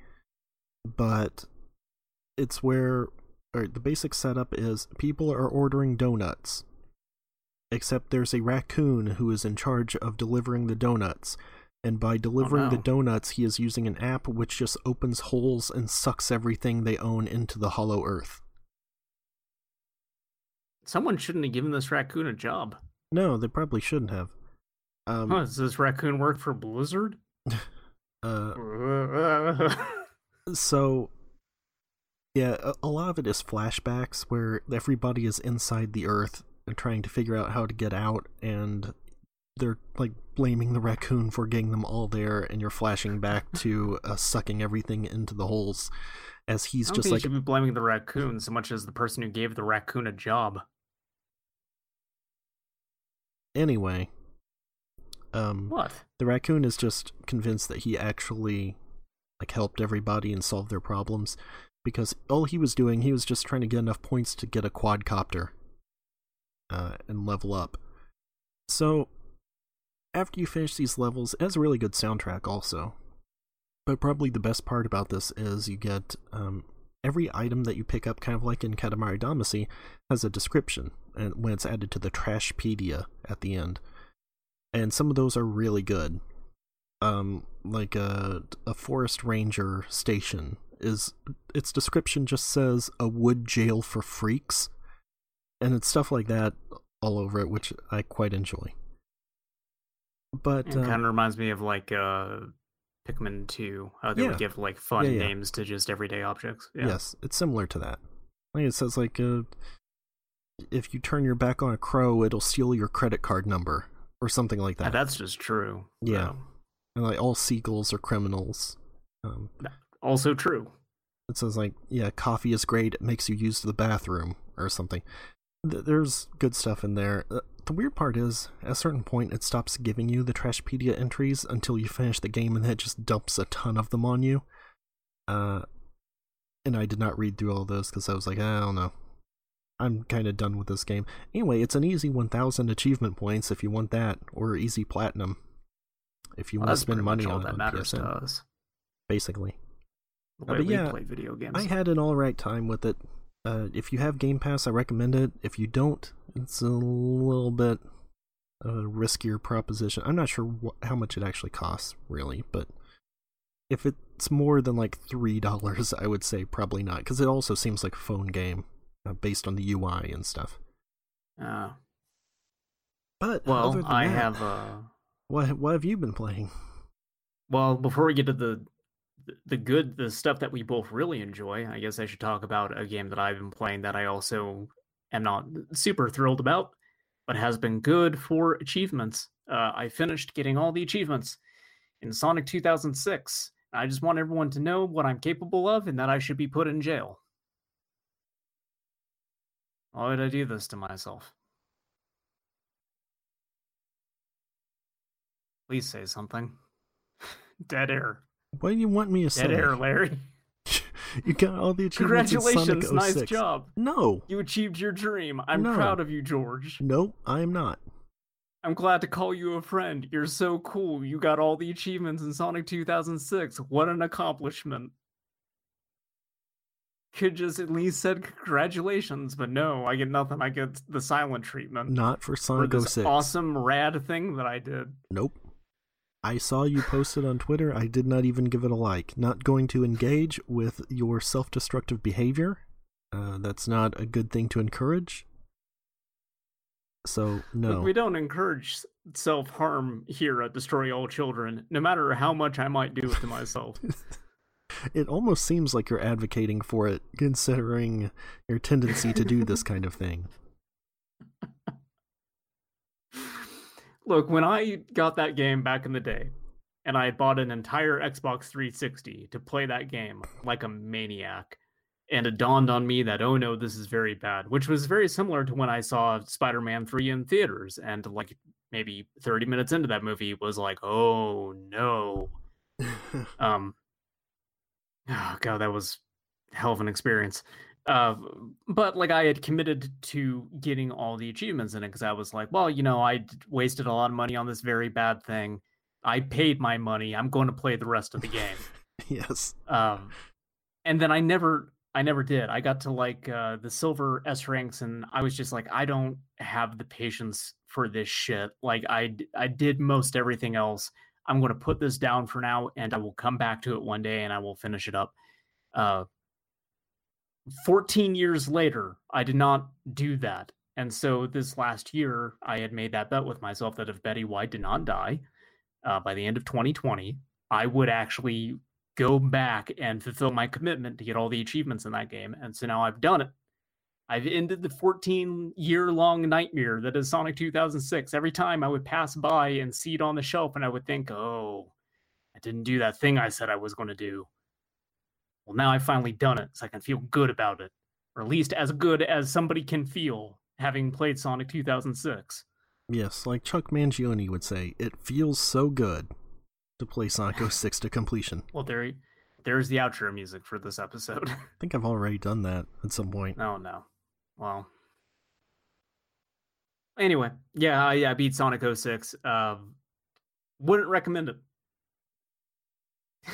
but it's where or the basic setup is people are ordering donuts. Except there's a raccoon who is in charge of delivering the donuts. And by delivering the no. donuts, he is using an app which just opens holes and sucks everything they own into the hollow earth. Someone shouldn't have given this raccoon a job. No, they probably shouldn't have. Um, Huh, does this raccoon work for Blizzard? [laughs] uh, [laughs] so yeah a, a lot of it is flashbacks where everybody is inside the earth and trying to figure out how to get out and they're like blaming the raccoon for getting them all there and you're flashing back [laughs] to uh, sucking everything into the holes as he's I don't just think like you should be blaming the raccoon so much as the person who gave the raccoon a job. anyway um What? the raccoon is just convinced that he actually like helped everybody and solved their problems because all he was doing he was just trying to get enough points to get a quadcopter uh, and level up. So after you finish these levels it has a really good soundtrack also. But probably the best part about this is you get um, every item that you pick up kind of like in katamari damacy has a description and when it's added to the trashpedia at the end. And some of those are really good. Um, like a a forest ranger station is its description just says a wood jail for freaks, and it's stuff like that all over it, which I quite enjoy. But It uh, kind of reminds me of like uh Pikmin 2. How they Yeah. would give like fun Yeah, yeah. names to just everyday objects. Yeah. Yes, it's similar to that. Like it says like uh, if you turn your back on a crow, it'll steal your credit card number or something like And that. that's just true. Yeah. so. And like all seagulls are criminals. Um, Also true. it says like yeah, coffee is great. It makes you use the bathroom or something. Th- There's good stuff in there. Uh, The weird part is, at a certain point, it stops giving you the Trashpedia entries until you finish the game, and then it just dumps a ton of them on you. Uh, and I did not read through all those because I was like, I don't know. I'm kind of done with this game. Anyway, it's an easy 1,000 achievement points if you want that, or easy platinum if you Well, want to spend money on it that matters to us. basically. The Uh, but yeah, play video games. I had an alright time with it. Uh, if you have Game Pass, I recommend it. If you don't, it's a little bit a riskier proposition. I'm not sure wh- how much it actually costs, really, but if it's more than like three dollars, I would say probably not, because it also seems like a phone game uh, based on the UI and stuff. Uh, But well, I that, have. Uh, What what have you been playing? well, before we get to the the good, the stuff that we both really enjoy, I guess I should talk about a game that I've been playing that I also am not super thrilled about, but has been good for achievements. Uh, I finished getting all the achievements in Sonic 2006. I just want everyone to know what I'm capable of and that I should be put in jail. Why would I do this to myself? Please say something. [laughs] Dead air. What do you want me to say? Dead air, Larry. [laughs] you got all the achievements in Sonic Congratulations, nice job. No, You achieved your dream. I'm No. proud of you, George. no, I am not. I'm glad to call you a friend. You're so cool. You got all the achievements in Sonic 2006. What an accomplishment. Could just at least said congratulations, but no, I get nothing. I get the silent treatment Not for for Sonic this 06. awesome rad thing that I did. Nope. I saw you posted on Twitter. I did not even give it a like. Not going to engage with your self destructive behavior. Uh, that's not a good thing to encourage. So, no. Look, we don't encourage self harm here at Destroy All Children, no matter how much I might do it to myself. [laughs] it almost seems like you're advocating for it, considering your tendency to do this kind of thing. Look, when I got that game back in the day, and I bought an entire Xbox 360 to play that game like a maniac, and it dawned on me that, oh no, this is very bad, which was very similar to when I saw Spider Man 3 in theaters, and like maybe 30 minutes into that movie was like, oh no. [laughs] Um, [sighs] oh god, that was hell of an experience. Uh, but like I had committed to getting all the achievements in it because I was like, well, you know, I wasted a lot of money on this very bad thing. I paid my money. I'm going to play the rest of the game. [laughs] yes. um, and then I never, I never did. I got to like uh, the silver S ranks, and I was just like, I don't have the patience for this shit. Like I, I did most everything else. I'm going to put this down for now, and I will come back to it one day, and I will finish it up. Uh, 14 years later, I did not do that. And so this last year, I had made that bet with myself that if Betty White did not die uh, by the end of 2020, I would actually go back and fulfill my commitment to get all the achievements in that game. And so now I've done it. I've ended the 14 year long nightmare that is Sonic 2006. Every time I would pass by and see it on the shelf, and I would think, oh, I didn't do that thing I said I was going to do. Well, now I've finally done it, so I can feel good about it, or at least as good as somebody can feel having played Sonic 2006. Yes, like Chuck Mangione would say, it feels so good to play Sonic [laughs] 06 to completion. Well, there, there's the outro music for this episode. [laughs] I think I've already done that at some point. Oh no. Well, anyway, yeah, I, I beat Sonic 06. Um, wouldn't recommend it.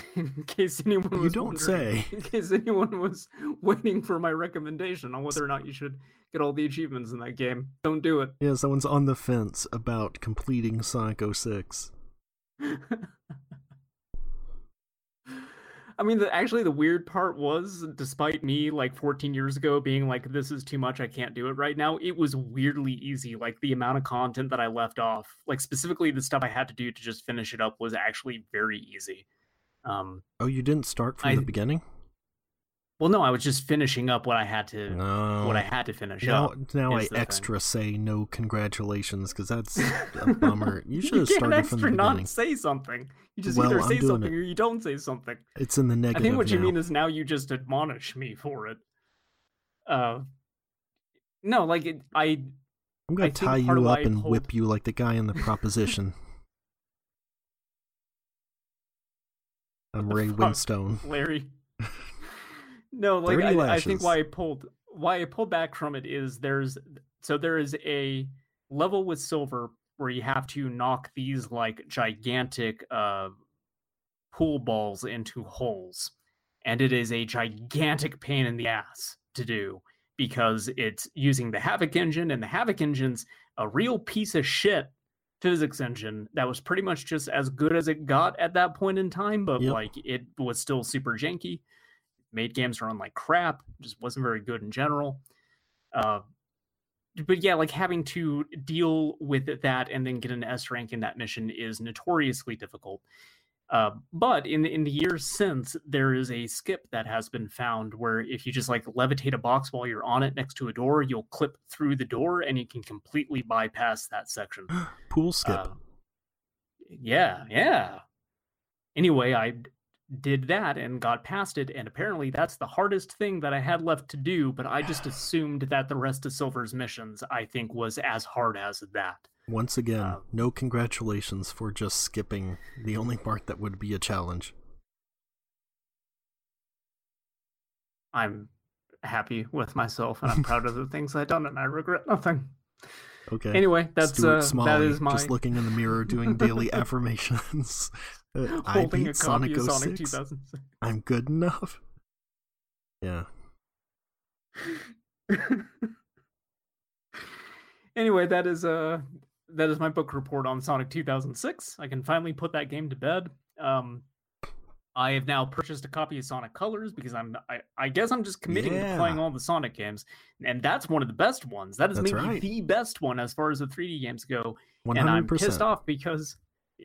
[laughs] in case anyone You don't say. [laughs] In case anyone was [laughs] waiting for my recommendation on whether or not you should get all the achievements in that game, don't do it. Yeah, someone's on the fence about completing psycho 06. I mean, the, actually, the weird part was, despite me like 14 years ago being like, "This is too much, I can't do it right now," it was weirdly easy. Like the amount of content that I left off, like specifically the stuff I had to do to just finish it up, was actually very easy. Um, Oh, you didn't start from I- the beginning? well, no, I was just finishing up what I had to No. what I had to finish now, up. now I the thing. extra say no congratulations because that's a [laughs] bummer. You should have started extra from the beginning. not say something. You just Well, either say something it. or you don't say something. It's in the negative. I think what you mean is now you just admonish me for it. Uh, no, like it, I I'm gonna think tie you up and pulled- whip you like the guy in the proposition. I'm Ray? Winstone. Larry. [laughs] no, like 30 I, I think why I pulled why I pulled back from it is there's so there is a level with silver where you have to knock these like gigantic uh pool balls into holes. And it is a gigantic pain in the ass to do because it's using the Havok engine, and the Havok engine's a real piece of shit physics engine that was pretty much just as good as it got at that point in time, but Yep. like it was still super janky. Made games run like crap, just wasn't very good in general. Uh, but yeah, like having to deal with that and then get an S rank in that mission is notoriously difficult. Uh, but in in the years since, there is a skip that has been found where if you just like levitate a box while you're on it next to a door, you'll clip through the door and you can completely bypass that section. [gasps] Pool skip. Uh, yeah, yeah. Anyway, I did that and got past it, and apparently that's the hardest thing that I had left to do. But I just [sighs] assumed that the rest of Silver's missions, I think, was as hard as that. Once again, uh, no congratulations for just skipping the only part that would be a challenge. I'm happy with myself, and I'm [laughs] proud of the things I've done, and I regret nothing. Okay. Anyway, that's Stuart uh, Smalley, that is my just looking in the mirror doing [laughs] daily affirmations. [laughs] Uh, I beat a Sonic copy of Sonic 06. 2006. I'm good enough. Yeah. anyway, that is uh that is my book report on Sonic 2006. I can finally put that game to bed. Um I have now purchased a copy of Sonic Colors because I'm I, I guess I'm just committing to playing all the Sonic games. And that's one of the best ones. That is That's maybe right. the best one as far as the 3D games go. One And I'm pissed off because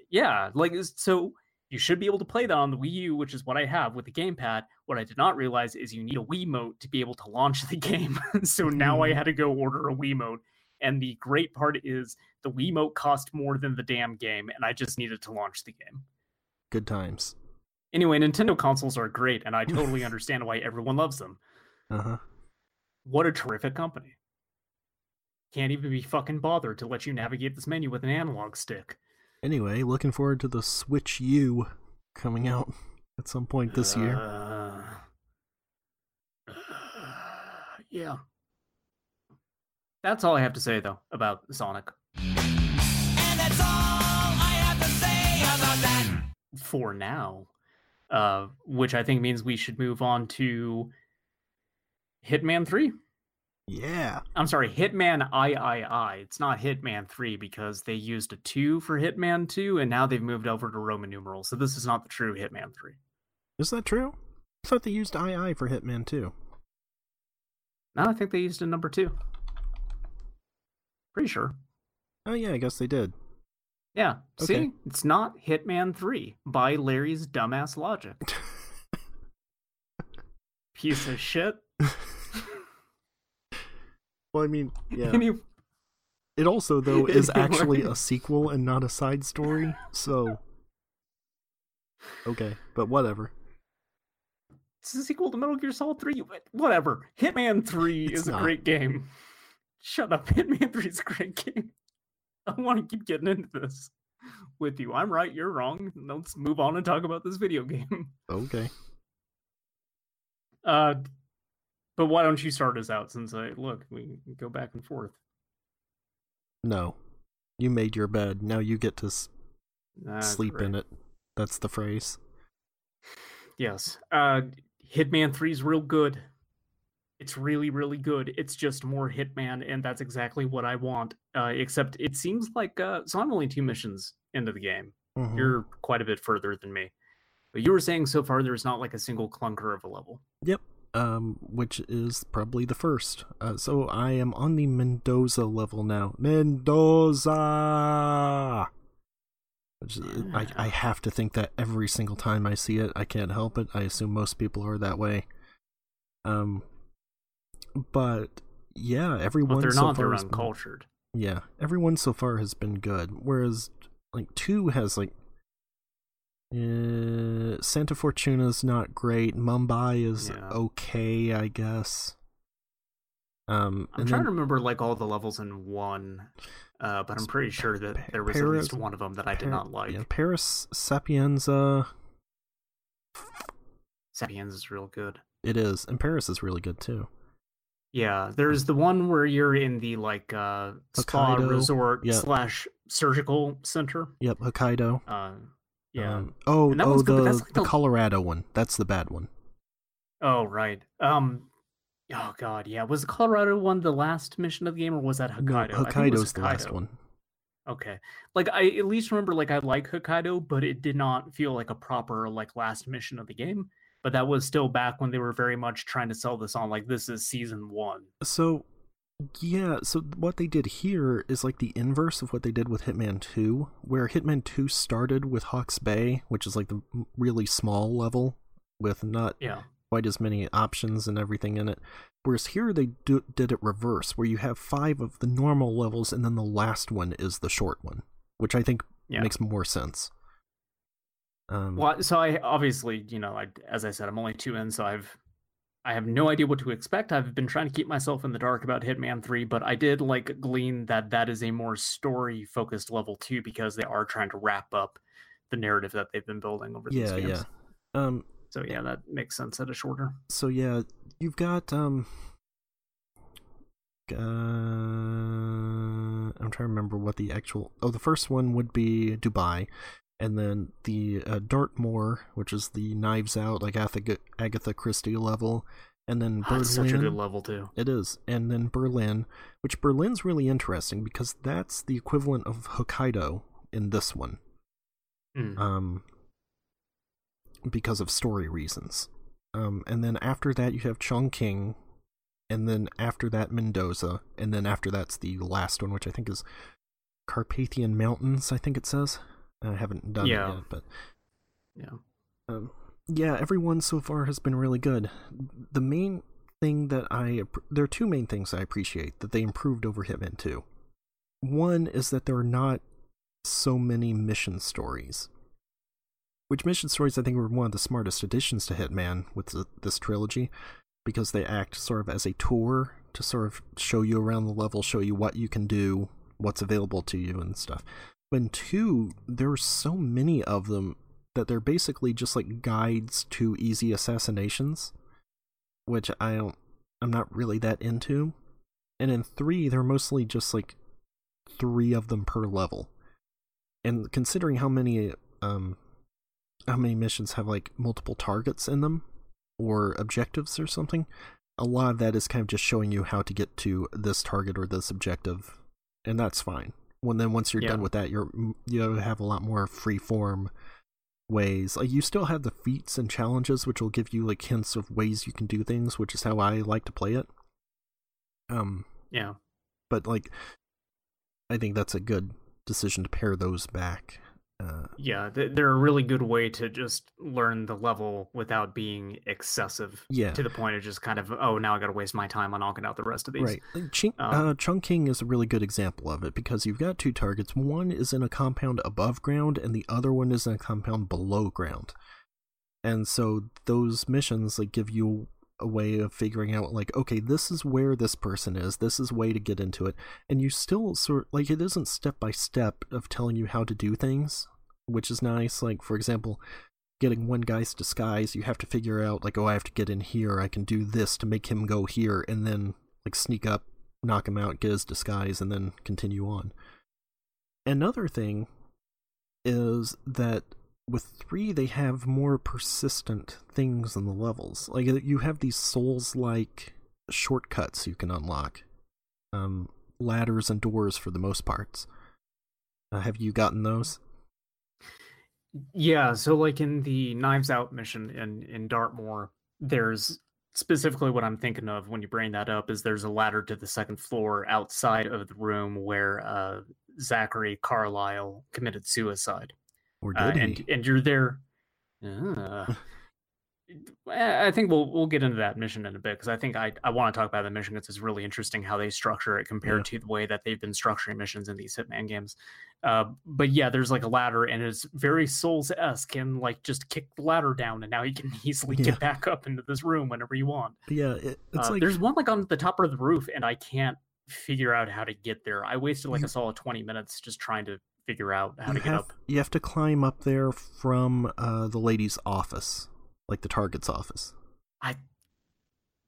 yeah, like so you should be able to play that on the Wii U, which is what I have with the gamepad. What I did not realize is you need a Wii Wiimote to be able to launch the [laughs] game. so now I Mhm. had to go order a Wii Wiimote. And the great part is the Wiimote cost more than the damn game, and I just needed to launch the game. Good times. Anyway, Nintendo consoles are great, and I [laughs] totally understand why everyone loves them. Uh huh. What a terrific company. Can't even be fucking bothered to let you navigate this menu with an analog stick. Anyway, looking forward to the Switch U coming out [laughs] at some point this year. Uh, [sighs] yeah. That's all I have to say, though, about Sonic. And that's all I have to say about that. For now, uh, which I think means we should move on to Hitman 3. Yeah. I'm sorry, Hitman III. It's not Hitman 3 because they used a 2 for Hitman 2, and now they've moved over to Roman numerals. So this is not the true Hitman 3. Is that true? I thought they used II for Hitman 2. No, I think they used a number 2. Pretty sure. Oh yeah, I guess they did. Yeah. Okay. See, it's not Hitman 3 by Larry's dumbass logic. [laughs] Piece of shit. [laughs] Well, I mean, yeah. Any- It also though [laughs] is actually a sequel and not a side story, so okay, but whatever. it's a sequel to Metal Gear Solid 3. Whatever. Hitman 3 It's is a great game. Shut up. [laughs] Hitman 3 is a great game. I want to keep getting into this with you. I'm right, you're wrong. Let's move on and talk about this video [laughs] game. Okay. Uh, but why don't you start us out since I look, we go back and forth. No. You made your bed. Now you get to s- sleep right. in it. That's the phrase. Yes. Uh Hitman 3 is real good. It's really, really good. It's just more Hitman, and that's exactly what I want. Uh, except it seems like uh so I'm only two missions into the game. Mhm. You're quite a bit further than me. But you were saying so far there's not like a single clunker of a level. Yep. Um, which is probably the first. Uh, so I am on the Mendoza level now. Mendoza. Which is, I, I have to think that every single time I see it. I can't help it. I assume most people are that way. Um, but yeah, everyone But they're so not. far They're has been- uncultured. yeah, everyone so far has been good. Whereas like two has like uh, Santa Fortuna's not great. Mumbai is Yeah. okay, I guess. Um, I'm trying then to remember like all the levels in one, uh, but I'm pretty sure that there was at least one of them that I did not like. Yeah, Paris Sapienza. Sapiens is real good. It is, and Paris is really good too. Yeah, there's the one where you're in the like uh spa Hokkaido, resort yeah. slash surgical center. Yep, Hokkaido. Uh, yeah. Um, oh, oh, the like the Colorado one. That's the bad one. oh right. Um. Oh god, yeah. Was the Colorado one the last mission of the game, or was that No, Hokkaido? I think it was Hokkaido's the last one. Okay. Like I at least remember like I like Hokkaido, but it did not feel like a proper like last mission of the game. But that was still back when they were very much trying to sell this on like this is season one. So, yeah, so what they did here is like the inverse of what they did with Hitman 2, where Hitman 2 started with Hawke's Bay, which is like the really small level with not Yeah. quite as many options and everything in it. Whereas here they do, did it reverse, where you have five of the normal levels and then the last one is the short one, which I think Yeah. makes more sense. Um, Well, so I obviously, you know, I, as I said, I'm only two in, so I've I have no idea what to expect. I've been trying to keep myself in the dark about Hitman 3, but I did like glean that that is a more story focused level 2 because they are trying to wrap up the narrative that they've been building over these yeah, games. yeah. Um, So yeah, that makes sense at a shorter. so yeah, you've got um uh I'm trying to remember what the actual oh the first one would be Dubai and then the uh, Dartmoor which is the knives out like Agatha, Agatha Christie level and then Oh, Berlin such a good level too. it is and then Berlin which Berlin's really interesting because that's the equivalent of Hokkaido in this one Mm. um, because of story reasons. Um, and then after that, you have Chongqing, and then after that, Mendoza, and then after that's the last one, which I think is Carpathian Mountains. I think it says. I haven't done Yeah. it yet, but yeah. um, yeah, everyone so far has been really good. The main thing that I there are two main things I appreciate that they improved over Hitman 2. One is that there are not so many mission stories. Which mission stories I think were one of the smartest additions to Hitman with the, this trilogy because they act sort of as a tour to sort of show you around the level, show you what you can do, what's available to you and stuff. In 2, there are so many of them that they're basically just like guides to easy assassinations, which I don't, I'm not really that into. And in three, they're mostly just like three of them per level. And considering how many, um, how many missions have like multiple targets in them or objectives or something, a lot of that is kind of just showing you how to get to this target or this objective, and that's fine. When then once you're Yeah. done with that, you're you have a lot more free form ways. Like you still have the feats and challenges, which will give you like hints of ways you can do things, which is how I like to play it. Um, Yeah. but like, I think that's a good decision to pare those back. Uh, Yeah, th- they're a really good way to just learn the level without being excessive yeah, to the point of just kind of oh now I got to waste my time on knocking out the rest of these. right. Ching, Um, uh, Chungking is a really good example of it because you've got two targets. One is in a compound above ground, and the other one is in a compound below ground. And so those missions like give you a way of figuring out like okay this is where this person is this is way to get into it and you still sort like it isn't step by step of telling you how to do things which is nice like for example getting one guy's disguise you have to figure out like oh i have to get in here i can do this to make him go here and then like sneak up knock him out get his disguise and then continue on. Another thing is that with three they have more persistent things in the levels. Like you have these souls like shortcuts you can unlock. Um ladders and doors for the most parts. Uh, have you gotten those? Yeah, so like in the Knives Out mission in in Dartmoor, there's specifically what I'm thinking of when you bring that up is there's a ladder to the second floor outside of the room where uh, Zachary Carlisle committed suicide. Or did uh, he? and and you're there. Uh, [laughs] I think we'll we'll get into that mission in a bit because I think I, I want to talk about the mission because it's really interesting how they structure it compared to the way that they've been structuring missions in these Hitman games. Uh, but yeah, there's like a ladder and it's very Souls esque and like just kick the ladder down and now you can [laughs] easily Yeah. get back up into this room whenever you want. yeah, it, it's Uh, like there's one like on the top of the roof and I can't figure out how to get there. I wasted like a solid 20 minutes just trying to figure out how you to get have up. you have to climb up there from uh, the lady's office, like the target's office. I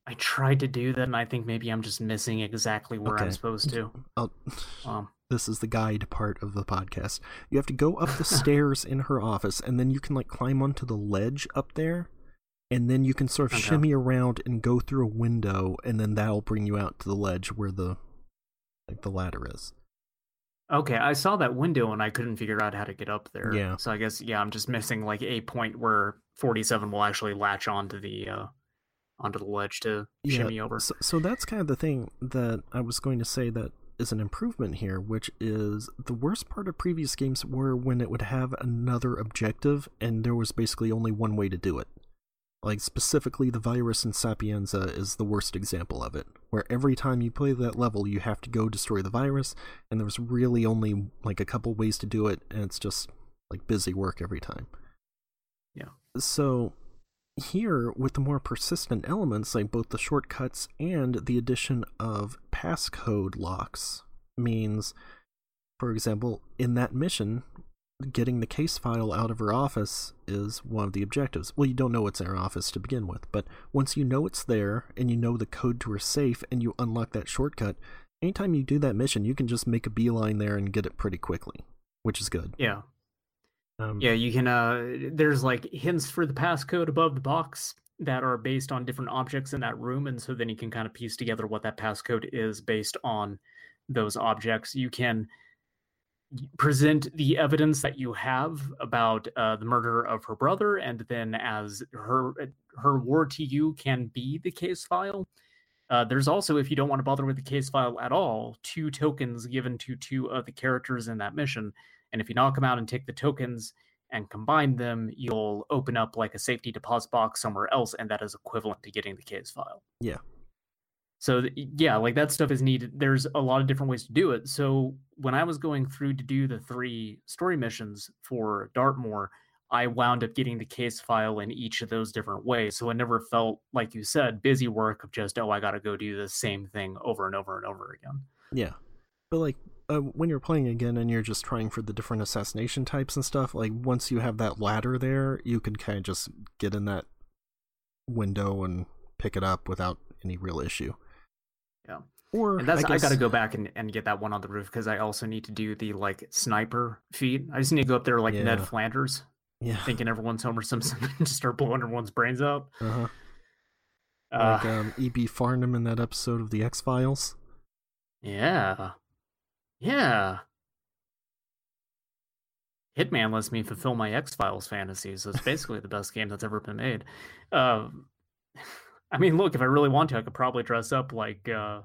I tried to do that, and I think maybe I'm just missing exactly where I'm supposed to. Oh, Um, this is the guide part of the podcast. You have to go up the [laughs] stairs in her office, and then you can like climb onto the ledge up there, and then you can sort of Okay. shimmy around and go through a window, and then that'll bring you out to the ledge where the like the ladder is. Okay, I saw that window, and I couldn't figure out how to get up there. Yeah. So I guess yeah, I'm just missing like a point where 47 will actually latch onto the uh onto the ledge to shimmy over. So, so that's kind of the thing that I was going to say that is an improvement here, which is the worst part of previous games were when it would have another objective and there was basically only one way to do it. Like specifically the virus in Sapienza is the worst example of it, where every time you play that level you have to go destroy the virus and there's really only like a couple ways to do it and it's just like busy work every time. Yeah. So here with the more persistent elements like both the shortcuts and the addition of passcode locks means for example in that mission getting the case file out of her office is one of the objectives well you don't know it's in her office to begin with but once you know it's there and you know the code to her safe and you unlock that shortcut anytime you do that mission you can just make a beeline there and get it pretty quickly which is good Yeah. um, Yeah, you can uh there's like hints for the passcode above the box that are based on different objects in that room and so then you can kind of piece together what that passcode is based on those objects. You can present the evidence that you have about uh, the murder of her brother and then as her her ward to you can be the case file. Uh, there's also, if you don't want to bother with the case file at all, two tokens given to two of the characters in that mission. And if you knock them out and take the tokens and combine them, you'll open up like a safety deposit box somewhere else, and that is equivalent to getting the case file. Yeah. So yeah, like that stuff is needed. There's a lot of different ways to do it. So when I was going through to do the three story missions for Dartmoor, I wound up getting the case file in each of those different ways. So it never felt like you said busy work of just oh I got to go do the same thing over and over and over again. Yeah. But like uh, when you're playing again and you're just trying for the different assassination types and stuff, like once you have that ladder there, you can kind of just get in that window and pick it up without any real issue. Yeah. Or And that's I, guess, got to go back and, and get that one on the roof because I also need to do the like sniper feat. I just need to go up there like Ned Flanders, Yeah. thinking everyone's Homer Simpson, and just start blowing everyone's brains out. Uh-huh. Uh, Like um, E.B. Farnham in that episode of The X Files. Yeah. Yeah. Hitman lets me fulfill my X Files fantasies. So it's basically the best game that's ever been made. Um, I mean, look, if I really want to, I could probably dress up like uh,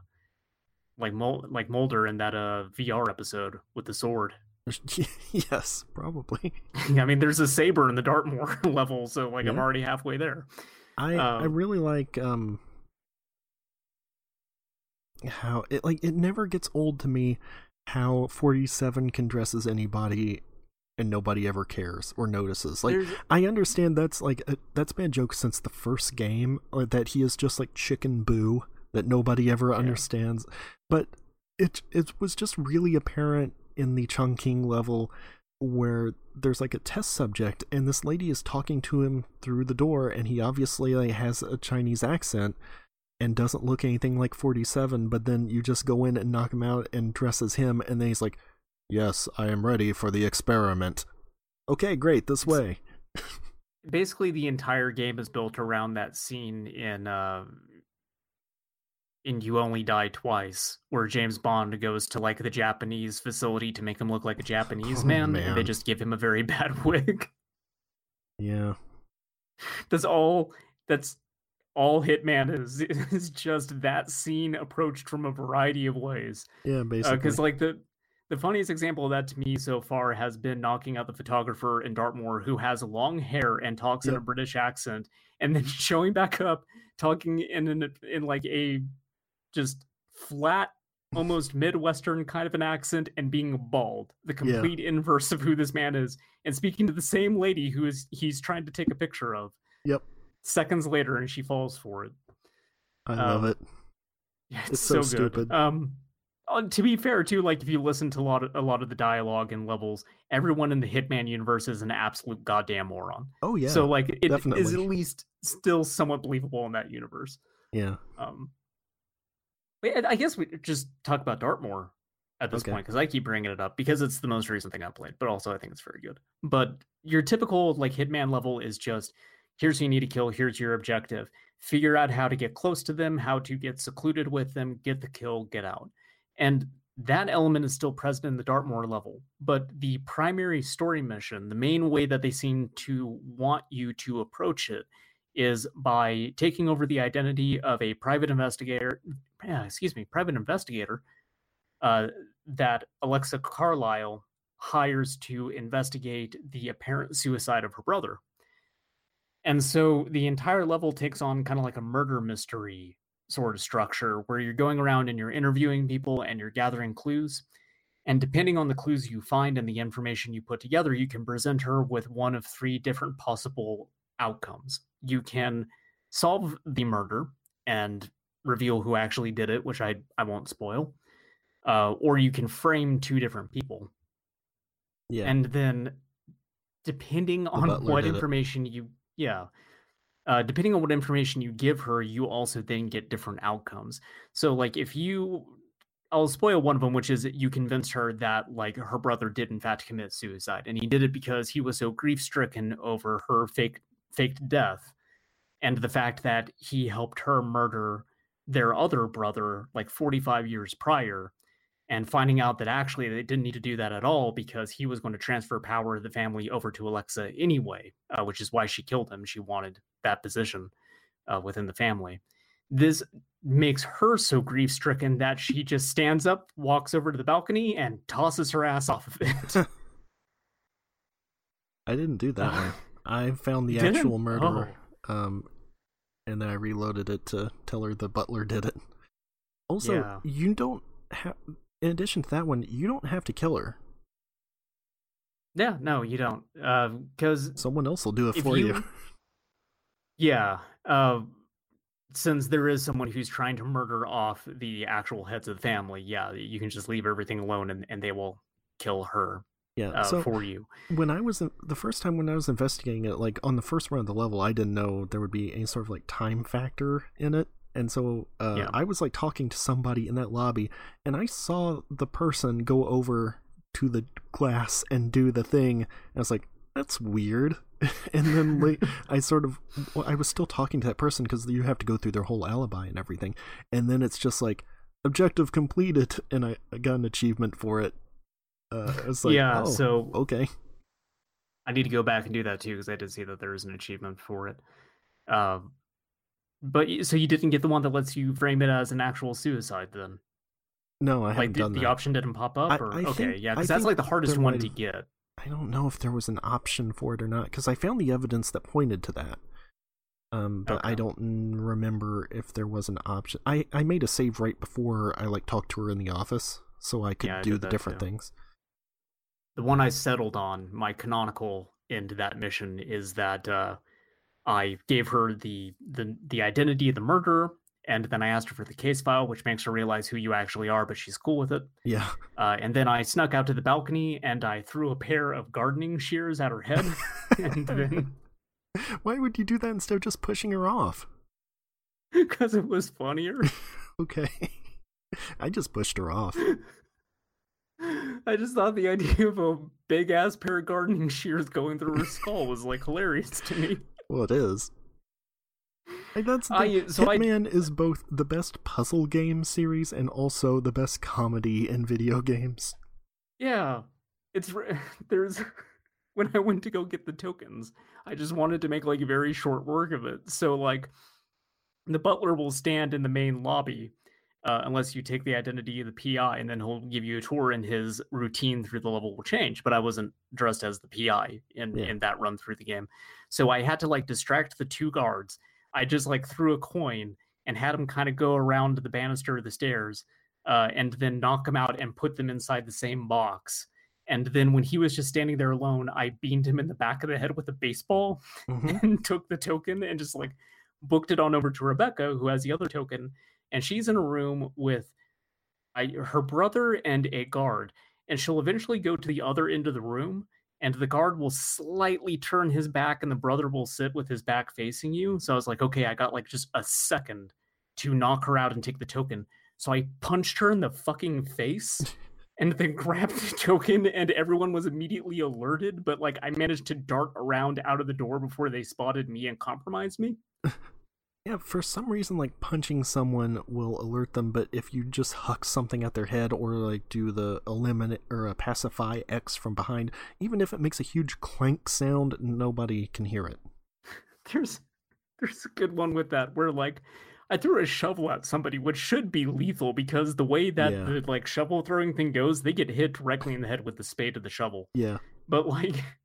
like Mul- like Mulder in that uh VR episode with the sword. [laughs] yes, probably. [laughs] I mean, there's a saber in the Dartmoor [laughs] level, so like I'm already halfway there. I I Um, really like um how it like it never gets old to me how 47 can dress as anybody and nobody ever cares or notices. Like There's- I understand that's like a, that's been a joke since the first game or that he is just like chicken boo that nobody ever understands. But it it was just really apparent in the Chungking level where there's like a test subject and this lady is talking to him through the door and he obviously like has a Chinese accent and doesn't look anything like 47 but then you just go in and knock him out and dress as him and then he's like yes I am ready for the experiment. Okay great this way. Basically the entire game is built around that scene in uh in You Only Die Twice, where James Bond goes to like the Japanese facility to make him look like a Japanese Oh, man, and they just give him a very [laughs] bad wig. yeah. That's all that's all Hitman is [laughs] is just that scene approached from a variety of ways. yeah basically. because like the the funniest example of that to me so far has been knocking out the photographer in Dartmoor who has long hair and talks in a British accent, and then [laughs] showing back up talking in an, in like a just flat, almost midwestern kind of an accent and being bald, the Yeah. complete inverse of who this man is, and speaking to the same lady who is he's trying to take a picture of. Yep. Seconds later, and she falls for it. I love Um, it. [laughs] Yeah, it's, It's so, so good. stupid. Um, to be fair, too, like if you listen to a lot of a lot of the dialogue and levels, everyone in the Hitman universe is an absolute goddamn moron. Oh yeah. so like it is definitely. at least still somewhat believable in that universe. yeah. Um, I- I guess we just talk about Dartmoor at this Okay. point because I keep bringing it up because it's the most recent thing I've played, but also I think it's very good. But your typical like Hitman level is just here's who you need to kill, here's your objective. Figure out how to get close to them, how to get secluded with them, get the kill, get out. And that element is still present in the Dartmoor level, but the primary story mission, the main way that they seem to want you to approach it is by taking over the identity of a private investigator, excuse me, private investigator uh, that Alexa Carlisle hires to investigate the apparent suicide of her brother. And so the entire level takes on kind of like a murder mystery sort of structure where you're going around and you're interviewing people and you're gathering clues. And depending on the clues you find and the information you put together, you can present her with one of three different possible outcomes. You can solve the murder and reveal who actually did it, which I, I won't spoil. Uh, or you can frame two different people. Yeah. And then depending on butler what did it. information you yeah. Uh, depending on what information you give her, you also then get different outcomes. So, like, if you, I'll spoil one of them, which is you convinced her that like her brother did in fact commit suicide, and he did it because he was so grief stricken over her fake faked death, and the fact that he helped her murder their other brother like 45 years prior and finding out that actually they didn't need to do that at all because he was going to transfer power of the family over to Alexa anyway, uh, which is why she killed him. She wanted that position uh, within the family. This makes her so grief stricken that she just stands up, walks over to the balcony, and tosses her ass off of it. [laughs] I didn't do that one. [laughs] I found the didn't? actual murderer, um, and then I reloaded it to tell her the butler did it. Also, Yeah. you don't have. In addition to that one, you don't have to kill her. yeah, no, you don't. Because Someone else will do it for you. you- [laughs] [laughs] Yeah. Uh, since there is someone who's trying to murder off the actual heads of the family, yeah, you can just leave everything alone and, and they will kill her Yeah. uh, so for you. when I was in, the first time when I was investigating it, like on the first run of the level, I didn't know there would be any sort of like time factor in it, and so uh, Yeah. I was like talking to somebody in that lobby, and I saw the person go over to the glass and do the thing, and I was like, "That's weird." [laughs] and then like, [laughs] I sort of, well, I was still talking to that person because you have to go through their whole alibi and everything, and then it's just like objective completed, [laughs] and I, I got an achievement for it. Uh, I was like, yeah, oh, so okay. I need to go back and do that too because I did see that there is an achievement for it. Uh, but so you didn't get the one that lets you frame it as an actual suicide then? No, I haven't like the, done the option didn't pop up, or I okay, think- yeah, because that's like the hardest one might to get. I don't know if there was an option for it or not because I found the evidence that pointed to that. Um, but I don't remember if there was an option. I I made a save right before I like talked to her in the office, so I could Yeah, do did the different too. things. the one I settled on, my canonical end to that mission is that uh, I gave her the, the the identity of the murderer, and then I asked her for the case file, which makes her realize who you actually are, but she's cool with it. Yeah, Uh, and then I snuck out to the balcony and I threw a pair of gardening shears at her head, [laughs] and then [laughs] why would you do that instead of just pushing her off? [laughs] because it was funnier, Okay, I just pushed her off. I just thought the idea of a big ass pair of gardening shears going through her skull was like hilarious to me. Well, it is. Like that's the I- so I- Hitman is both the best puzzle game series and also the best comedy in video games. Yeah, it's [laughs] there's [laughs] when I went to go get the tokens, I just wanted to make like a very short work of it. So like, the butler will stand in the main lobby, uh, unless you take the identity of the PI, and then he'll give you a tour, and his routine through the level will change. But I wasn't dressed as the PI in Yeah. in that run through the game, so I had to like distract the two guards. I just like threw a coin and had them kind of go around the banister of the stairs, uh, and then knock them out and put them inside the same box. And then when he was just standing there alone, I beamed him in the back of the head with a baseball Mhm. [laughs] and took the token and just like booked it on over to Rebecca, who has the other token, and she's in a room with I, her brother and a guard, and she'll eventually go to the other end of the room, and the guard will slightly turn his back, and the brother will sit with his back facing you. So I was like, okay, I got like just a second to knock her out and take the token. So I punched her in the fucking face. [laughs] And then grabbed the token, and everyone was immediately alerted. But like, I managed to dart around out of the door before they spotted me and compromised me. [laughs] Yeah, for some reason, like punching someone will alert them, but if you just huck something at their head or like do the eliminate or a pacify X from behind, even if it makes a huge clank sound, nobody can hear it. [laughs] there's there's a good one with that where like I threw a shovel at somebody, which should be lethal because the way that Yeah. the like shovel throwing thing goes, they get hit directly in the head with the spade of the shovel. Yeah, But like [laughs]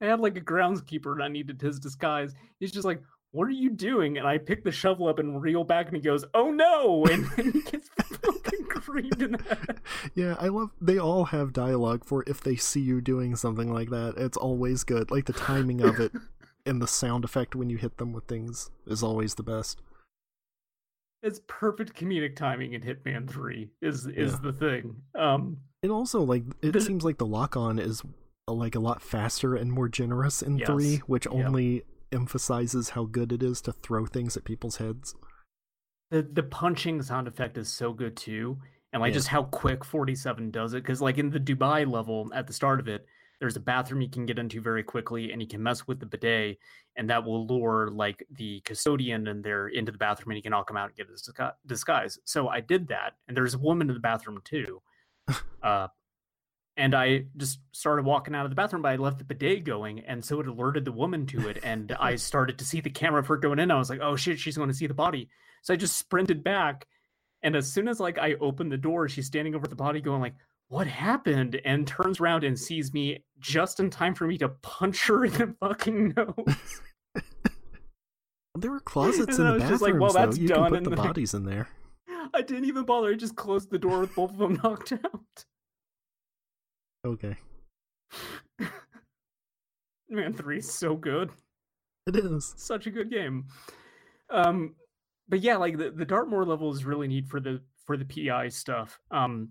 I had like a groundskeeper and I needed his disguise. He's just like, What are you doing? And I pick the shovel up and reel back and he goes, Oh no! And then he gets [laughs] fucking creamed in the head. yeah. I love. They all have dialogue for if they see you doing something like that. It's always good. Like the timing of it [laughs] and the sound effect when you hit them with things is always the best. It's perfect comedic timing in Hitman 3 is is Yeah. the thing. Um And also, like, it it- seems like the lock on is like a lot faster and more generous in Yes. three, which only emphasizes how good it is to throw things at people's heads. the the punching sound effect is so good too and like Yeah. just how quick 47 does it because like in the dubai level at the start of it there's a bathroom you can get into very quickly and you can mess with the bidet and that will lure like the custodian and they're into the bathroom and you can all come out and get a disguise so i did that and there's a woman in the bathroom too [laughs] uh and I just started walking out of the bathroom, but I left the bidet going, and so it alerted the woman to it. And I [laughs] started to see the camera of her going in. I was like, "Oh shit, she's going to see the body." So I just sprinted back, and as soon as like I opened the door, she's standing over the body, going like, "What happened?" And turns around and sees me just in time for me to punch her in the [laughs] fucking nose. [laughs] There were closets And in I the was bathrooms, like, well, that's though. You done, can put and the then I- bodies in there. I didn't even bother. I just closed the door with both of them knocked out. Okay. [laughs] Man, three is so good. It is. such a good game. Um, but yeah, like the, the Dartmoor level is really neat for the for the PI stuff. Um,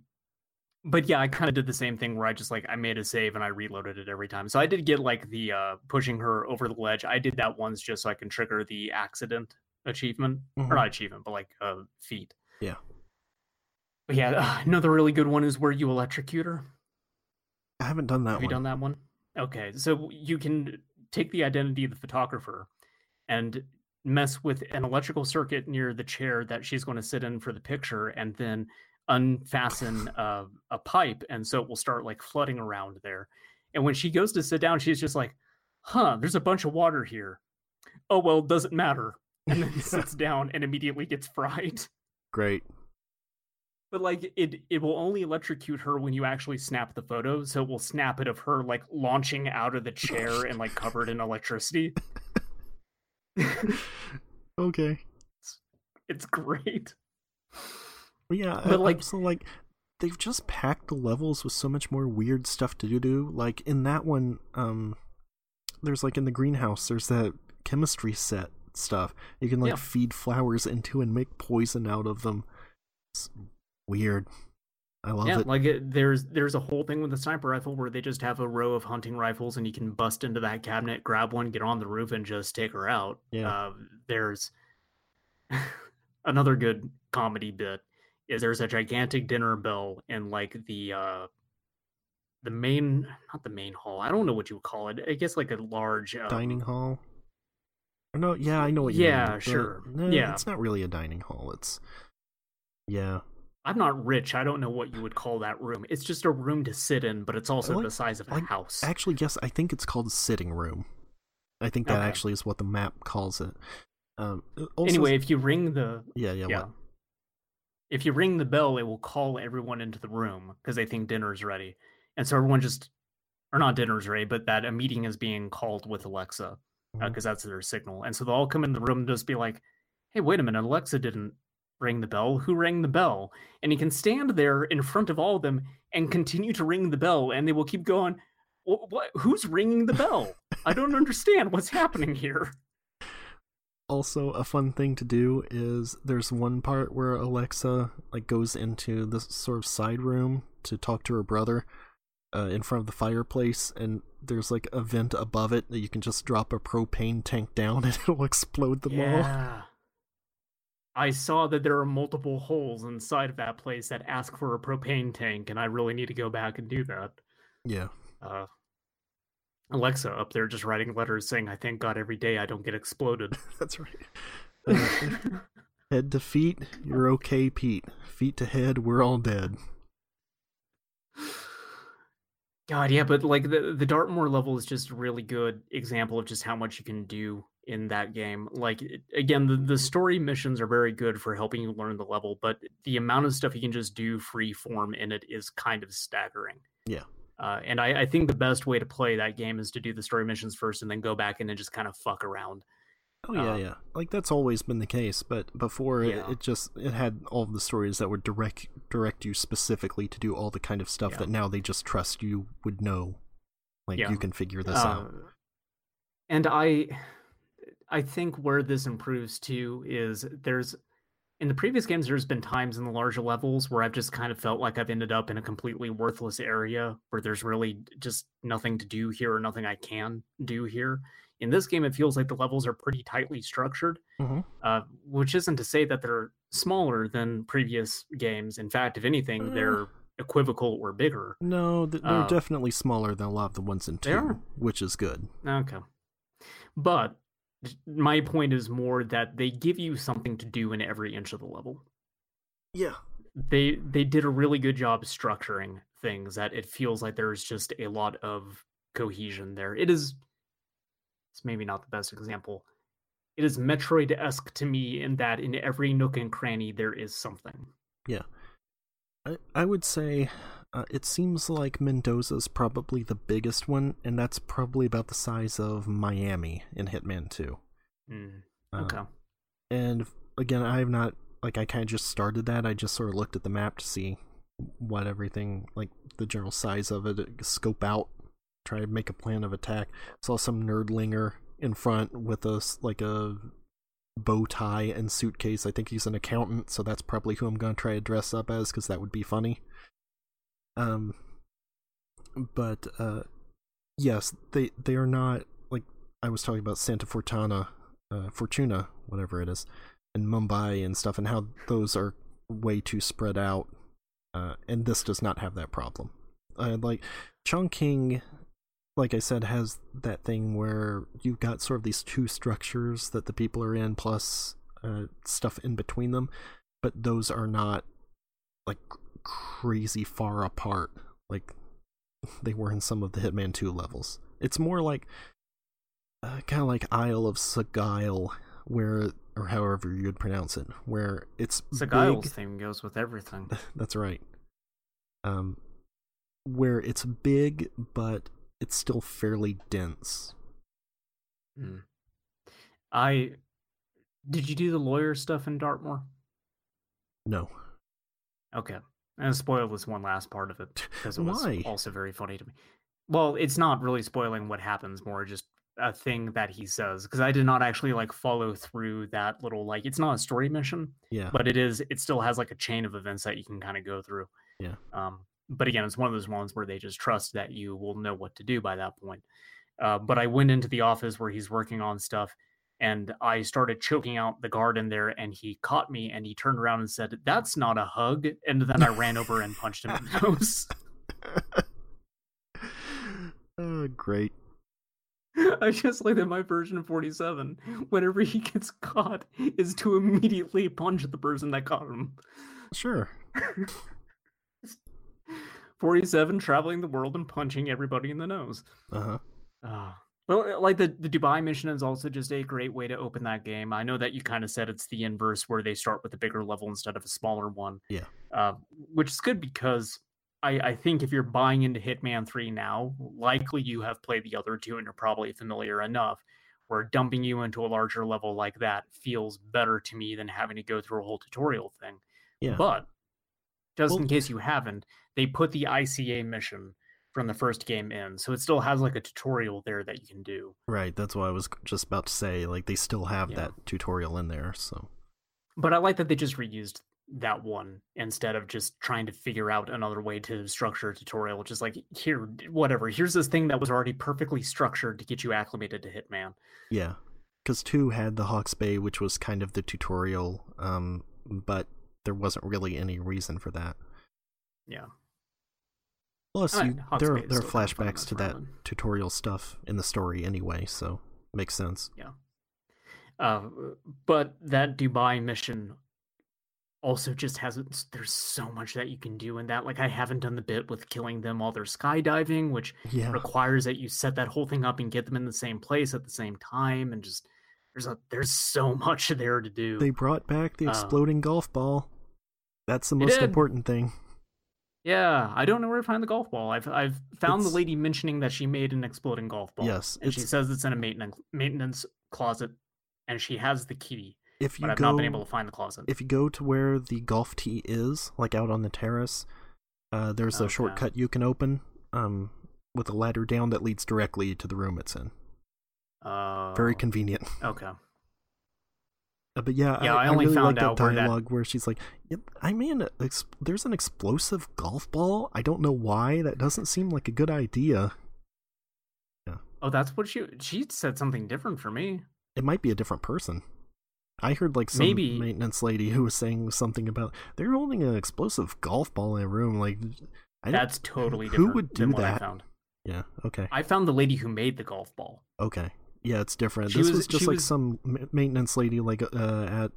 but yeah, I kind of did the same thing where I just like I made a save and I reloaded it every time. So I did get like the uh pushing her over the ledge. I did that once just so I can trigger the accident achievement Mhm. or not achievement, but like uh feat. Yeah. But yeah, uh, [sighs] another really good one is where you electrocute her. I haven't done that Have you one. done that one? Okay, so you can take the identity of the photographer and mess with an electrical circuit near the chair that she's going to sit in for the picture, and then unfasten [sighs] uh, a pipe, and so it will start like flooding around there. And when she goes to sit down, she's just like, "Huh, there's a bunch of water here. Oh well, doesn't matter." And then [laughs] sits down and immediately gets fried. Great. But like it it will only electrocute her when you actually snap the photo. So it will snap it of her like launching out of the chair and like covered in electricity. [laughs] Okay. it's great. But yeah, But, I, like- like, so like they've just packed the levels with so much more weird stuff to do. Like in that one, um, there's like in the greenhouse, there's that chemistry set stuff. You can like Yeah. feed flowers into and make poison out of them. It's weird. I love yeah, it. like it, there's there's a whole thing with the sniper rifle where they just have a row of hunting rifles and you can bust into that cabinet, grab one, get on the roof, and just take her out. Yeah. Uh, there's [laughs] another good comedy bit is there's a gigantic dinner bell in like the uh the main not the main hall. I don't know what you would call it. I guess like a large um, dining hall. No, yeah, I know what you Yeah, mean. sure. Yeah. it's not really a dining hall. It's yeah, I'm not rich. I don't know what you would call that room. It's just a room to sit in, but it's also like- the size of a like, house. Actually, yes, I think it's called sitting room. I think that Okay. actually is what the map calls it. Um, uh, also, anyway, if you ring the yeah, yeah, yeah. What? If you ring the bell, it will call everyone into the room because they think dinner's ready. And so everyone just, or not dinner's ready, but that a meeting is being called with Alexa because Mhm. that's their signal. And so they'll all come in the room and just be like, hey, wait a minute, Alexa didn't ring the bell. Who rang the bell? And he can stand there in front of all of them and continue to ring the bell. And they will keep going, "Wh- what? Who's ringing the bell? I don't understand what's happening here. Also, a fun thing to do is there's one part where Alexa like goes into this sort of side room to talk to her brother uh, in front of the fireplace, and there's like a vent above it that you can just drop a propane tank down [laughs] and it'll explode them all. I saw that there are multiple holes inside of that place that ask for a propane tank, and I really need to go back and do that. Yeah, Uh, Alexa up there just writing letters saying, I thank God every day I don't get exploded. [laughs] that's right. [laughs] Uh, head to feet, you're okay, Pete. Feet to head, we're all dead. God, yeah, but like the the Dartmoor level is just a really good example of just how much you can do in that game. Like again, the, the story missions are very good for helping you learn the level, but the amount of stuff you can just do free form in it is kind of staggering. Yeah. Uh, and I, I think the best way to play that game is to do the story missions first and then go back in and just kind of fuck around. Oh yeah, Um, yeah. Like that's always been the case, but before it, Yeah. it just it had all the stories that would direct direct you specifically to do all the kind of stuff Yeah. that now they just trust you would know. Like Yeah. you can figure this out. Uh, And I I think where this improves too is there's in the previous games there's been times in the larger levels where I've just kind of felt like I've ended up in a completely worthless area where there's really just nothing to do here or nothing I can do here. In this game it feels like the levels are pretty tightly structured. Mhm. Uh, which isn't to say that they're smaller than previous games. In fact, if anything, Uh. they're equivocal or bigger. No, they're uh, definitely smaller than a lot of the ones in two, which is good. Okay. But my point is more that they give you something to do in every inch of the level. Yeah. They they did a really good job structuring things that it feels like there's just a lot of cohesion there. It is it's maybe not the best example. It is Metroid-esque to me in that in every nook and cranny there is something. Yeah. I, I would say uh, it seems like Mendoza's probably the biggest one, and that's probably about the size of Miami in Hitman 2. Mm, Uh, okay. And again, I have not like I kind of just started that. I just sort of looked at the map to see what everything like the general size of it, uh, scope out, try to make a plan of attack. Saw some nerdlinger in front with a s- like a bow tie and suitcase. I think he's an accountant, so that's probably who I'm gonna try to dress up as because that would be funny. Um, but uh, yes, they they are not like I was talking about Santa Fortuna, uh, Fortuna, whatever it is, and Mumbai and stuff, and how those are way too spread out. Uh, and this does not have that problem. Uh, like Chongqing, like I said, has that thing where you've got sort of these two structures that the people are in, plus uh, stuff in between them, but those are not like crazy far apart like [laughs] they were in some of the Hitman 2 levels. It's more like uh, kind of like Isle of Sagile, where or however you'd pronounce it, where it's Segile's big. theme goes with everything. [laughs] That's right. Um, where it's big, but it's still fairly dense. Mm. I did you do the lawyer stuff in Dartmoor? No, Okay. I'm spoil this one last part of it because it was Why? also very funny to me. Well, it's not really spoiling what happens, more just a thing that he says. Because I did not actually like follow through that little like it's not a story mission, yeah, but it is it still has like a chain of events that you can kind of go through. Yeah. Um, but again, it's one of those ones where they just trust that you will know what to do by that point. Uh, but I went into the office where he's working on stuff, and I started choking out the guard in there, and he caught me, and he turned around and said, "That's not a hug," and then I ran over and punched him in the [laughs] nose. uh, [laughs] great. I just like that my version of 47, whenever he gets caught, is to immediately punch the person that caught him. Sure. [laughs] 47 traveling the world and punching everybody in the nose. Uh huh. Ah, Well, uh, like the, the Dubai mission is also just a great way to open that game. I know that you kind of said it's the inverse where they start with a bigger level instead of a smaller one. Yeah. Uh, which is good because I, I think if you're buying into Hitman 3 now, likely you have played the other two and you're probably familiar enough where dumping you into a larger level like that feels better to me than having to go through a whole tutorial thing. Yeah. But just Well- in case you haven't, they put the ICA mission from the first game in. So it still has like a tutorial there that you can do. Right, that's what I was just about to say. Like they still have Yeah. that tutorial in there, so But I like that they just reused that one instead of just trying to figure out another way to structure a tutorial. Just like here, whatever. Here's this thing that was already perfectly structured to get you acclimated to Hitman. yeah. Because two had the Hawke's Bay, which was kind of the tutorial, um, but there wasn't really any reason for that. Yeah. Plus, I you, mean, Hawke's there is there are still kinda fun flashbacks to that tutorial stuff in the story anyway, so makes sense. Yeah. Uh, but that Dubai mission also just hasn't. There's so much that you can do in that. Like I haven't done the bit with killing them while they're skydiving, which Yeah, requires that you set that whole thing up and get them in the same place at the same time, and just there's a there's so [laughs] much there to do. they brought back the Uh, exploding golf ball. That's the most important thing. Yeah, I don't know where to find the golf ball. I've I've found It's- the lady mentioning that she made an exploding golf ball. Yes, and she says it's in a maintenance maintenance closet, and she has the key, If you but I've go, not been able to find the closet. if you go to where the golf tee is, like out on the terrace, uh, there's a shortcut you can open um, with a ladder down that leads directly to the room it's in. Uh, Very convenient. [laughs] okay. Uh, but yeah, Yeah, I, I only really found like that out where that- dialogue where she's like, yep, "I mean, ex- there's an explosive golf ball. I don't know why. That doesn't seem like a good idea. Yeah. Oh, that's what she she said something different for me. It might be a different person." I heard like some Maybe- maintenance lady who was saying something about they're holding an explosive golf ball in a room. Like, I That's totally different. who would do I that? found. yeah, okay, I found the lady who made the golf ball. okay, yeah, it's different. She this was- was, just like was- some maintenance lady, like uh, at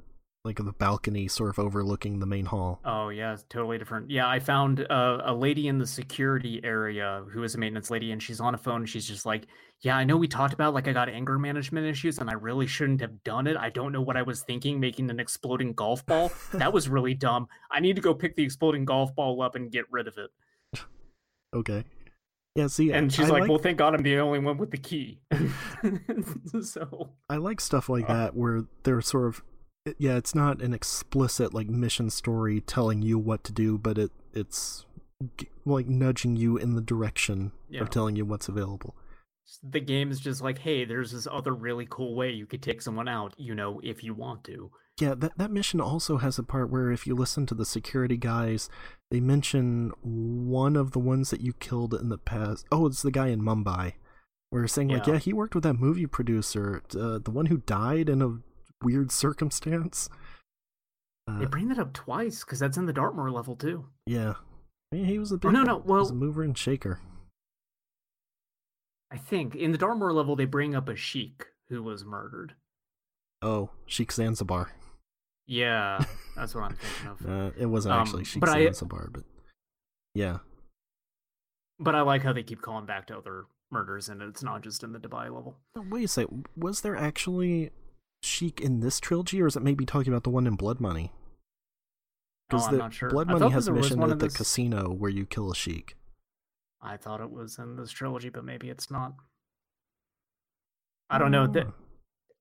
like the balcony, sort of overlooking the main hall. Oh yeah, it's totally different. Yeah, I found uh, a lady in the security area who is a maintenance lady, and she's on a phone. And she's just like, "Yeah, I know we talked about like I got anger management issues, and I really shouldn't have done it. I don't know what I was thinking, making an exploding golf ball. That was really dumb. I need to go pick the exploding golf ball up and get rid of it." [laughs] Okay. Yeah, see, And she's I like, like, "Well, thank God I'm the only one with the key." [laughs] so I like stuff like Uh. that where they're sort of yeah, it's not an explicit like mission story telling you what to do, but it it's like nudging you in the direction Yeah. of telling you what's available. the game is just like, "Hey, there's this other really cool way you could take someone out. You know, if you want to." Yeah, that that mission also has a part where if you listen to the security guys, they mention one of the ones that you killed in the past. Oh, it's the guy in Mumbai. Where saying like, Yeah. yeah, he worked with that movie producer, uh, the one who died in a weird circumstance. They Uh, bring that up twice because that's in the Dartmoor level too. yeah, I mean, he was a Oh, big, no, no, he was a mover and shaker. I think in the Dartmoor level they bring up a sheik who was murdered. Oh, Sheikh Zanzibar. Yeah, that's what I'm thinking of. [laughs] Uh, it wasn't Um, actually but I- Zanzibar, but yeah, But I like how they keep calling back to other murders, and it's not just in the Dubai level. Oh, Wait a sec. Was there actually Sheik in this trilogy, or is it maybe talking about the one in Blood Money? Oh, Because I'm the not sure. Blood Money has a mission at the this- casino where you kill a Sheik. I thought it was in this trilogy, but maybe it's not. I don't know. That Oh.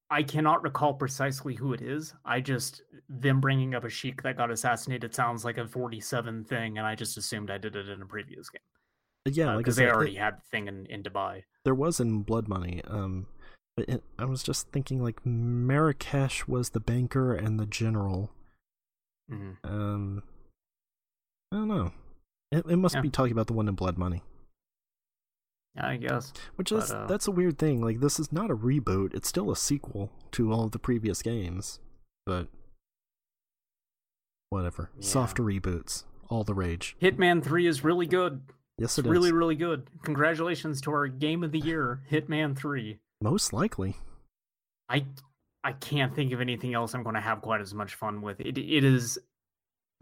I cannot recall precisely who it is. I just them bringing up a sheik that got assassinated sounds like a 47 thing, and I just assumed I did it in a previous game Yeah, like I because they said, it- already had the thing in, in Dubai. there was in Blood Money. Um, but it, I was just thinking like Marrakesh was the banker and the general. Mm-hmm. Um, I don't know. It, it must Yeah. be talking about the one in Blood Money. Yeah, I guess. Which But, is uh, that's a weird thing. Like this is not a reboot; it's still a sequel to all of the previous games. But whatever, Yeah. soft reboots, all the rage. Hitman 3 is really good. Yes, It's it is. really, really good. Congratulations to our game of the year, Hitman 3. Most likely. I I can't think of anything else I'm going to have quite as much fun with. It it is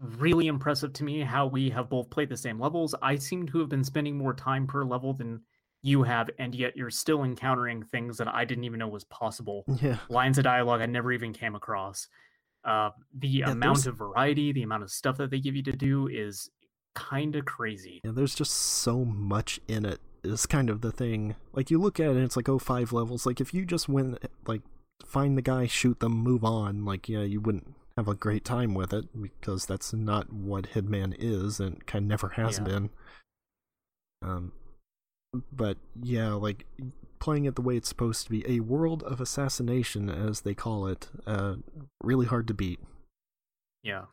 really impressive to me how we have both played the same levels. I seem to have been spending more time per level than you have, and yet you're still encountering things that I didn't even know was possible. Yeah. Lines of dialogue I never even came across. Uh, the Yeah, amount there's- of variety, the amount of stuff that they give you to do is kind of crazy. Yeah, there's just so much in it. Is kind of the thing. Like you look at it, and it's like oh five levels. Like if you just went like find the guy, shoot them, move on. Like yeah, you wouldn't have a great time with it because that's not what Hitman is, and kind of never has Yeah. been. Um, but yeah, like playing it the way it's supposed to be, a world of assassination, as they call it, uh, really hard to beat. Yeah.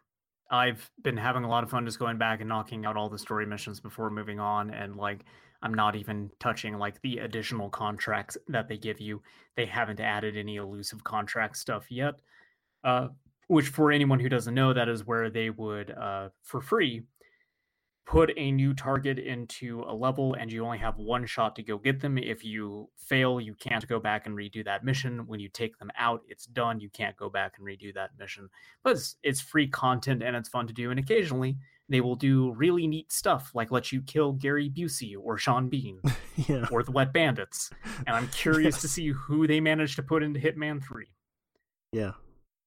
I've been having a lot of fun just going back and knocking out all the story missions before moving on and like I'm not even touching like the additional contracts that they give you. They haven't added any elusive contract stuff yet. Uh which for anyone who doesn't know that is where they would uh for free put a new target into a level and you only have one shot to go get them. If you fail, you can't go back and redo that mission. When you take them out, it's done. You can't go back and redo that mission but it's, it's free content and it's fun to do. And occasionally they will do really neat stuff like let you kill Gary Busey or Sean Bean [laughs] yeah. or the Wet Bandits. And I'm curious to see who they managed to put into Hitman 3. Yeah.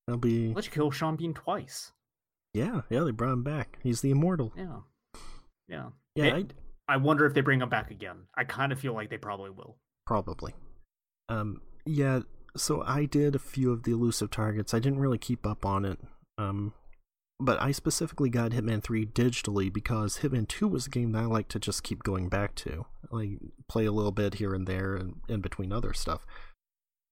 That'll be Let you kill Sean Bean twice. Yeah, yeah, they brought him back. He's the immortal. Yeah. Yeah. Yeah, It- I wonder if they bring him back again. I kind of feel like they probably will. Probably. Um, yeah, so I did a few of the elusive targets. I didn't really keep up on it. Um, but I specifically got Hitman 3 digitally because Hitman 2 was a game that I like to just keep going back to. Like, play a little bit here and there and in between other stuff.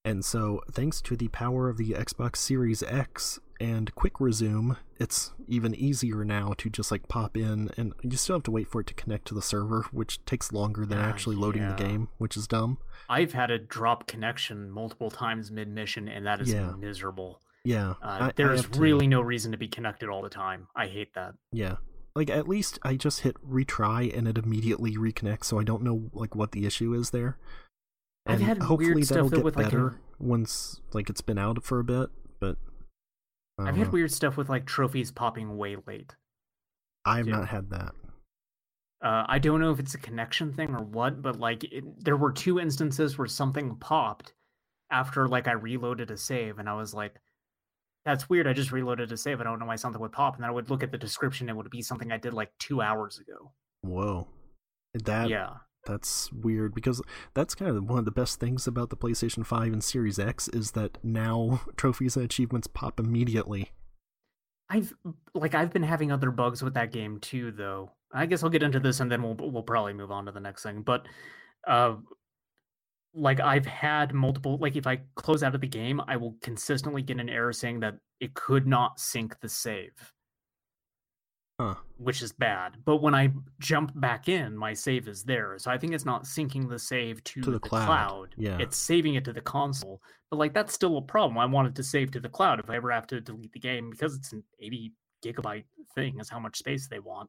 And so, thanks to the power of the Xbox Series X and Quick Resume, it's even easier now to just like pop in, and you still have to wait for it to connect to the server, which takes longer than Ah, actually loading the game, which is dumb. I've had a drop connection multiple times mid mission, and that is Yeah. miserable. Yeah, Uh, I- I there's have to- really no reason to be connected all the time. I hate that. yeah. Like at least I just hit retry and it immediately reconnects, so I don't know like what the issue is there. I've And had hopefully stuff that'll though get with, like, a- better once like it's been out for a bit. But I've had know. weird stuff with like trophies popping way late. I've not had that. Uh, I don't know if it's a connection thing or what, but like it, there were two instances where something popped after like I reloaded a save, and I was like, "That's weird. I just reloaded a save. I don't know why something would pop." And then I would look at the description; it would be something I did like two hours ago. Whoa, that yeah, that's weird because that's kind of one of the best things about the PlayStation 5 and Series X is that now [laughs] trophies and achievements pop immediately. I've like I've been having other bugs with that game too, though. I guess I'll get into this and then we'll we'll probably move on to the next thing. But uh like I've had multiple like if I close out of the game, I will consistently get an error saying that it could not sync the save, Huh. which is bad. But when I jump back in, my save is there. So I think it's not syncing the save to, To the cloud, yeah. It's saving it to the console. But like that's still a problem. I want it to save to the cloud if I ever have to delete the game because it's an 80 gigabyte thing is how much space they want.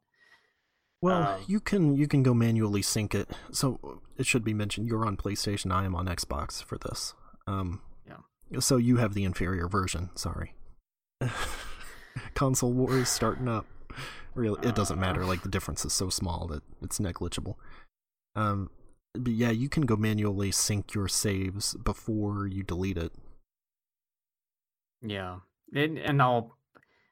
Well, Um, you can you can go manually sync it. So it should be mentioned you're on PlayStation. I am on Xbox for this. Um, Yeah. So you have the inferior version. Sorry. [laughs] Console wars starting up. Really, it doesn't matter. Uh. Like the difference is so small that it's negligible. Um, but yeah, you can go manually sync your saves before you delete it. Yeah. And, and I'll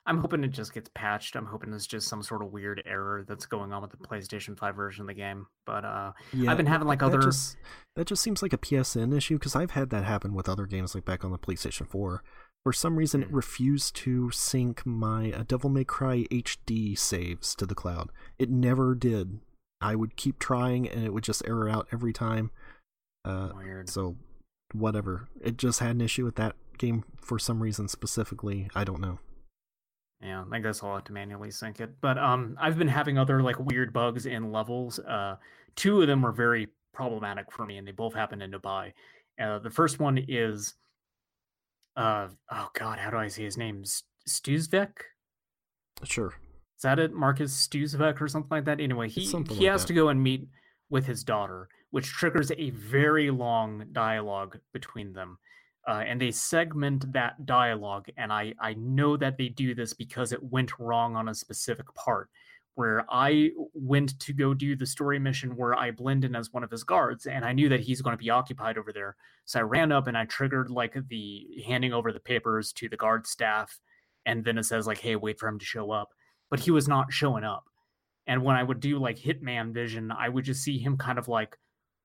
I'm hoping it just gets patched. I'm hoping it's just some sort of weird error that's going on with the PlayStation 5 version of the game. But uh Yeah, I've been having like that other just, that just seems like a PSN issue because I've had that happen with other games like back on the PlayStation 4. For some reason, it Mhm. refused to sync my uh, Devil May Cry HD saves to the cloud. It never did. I would keep trying and it would just error out every time. Uh, weird. so, whatever. It just had an issue with that game for some reason specifically. I don't know. Yeah, I guess I'll have to manually sync it. But um I've been having other like weird bugs in levels. Uh two of them were very problematic for me and they both happened in Dubai. Uh the first one is uh oh god, how do I say his name? Stuzvek? Sure. Is that it? Marcus Stuzvek or something like that? Anyway, he he like has that. to go and meet with his daughter, which triggers a very long dialogue between them. Uh, and they segment that dialogue, and I I know that they do this because it went wrong on a specific part, where I went to go do the story mission where I blend in as one of his guards, and I knew that he's going to be occupied over there. So I ran up and I triggered like the handing over the papers to the guard staff, and then it says like, "Hey, wait for him to show up," but he was not showing up. And when I would do like Hitman vision, I would just see him kind of like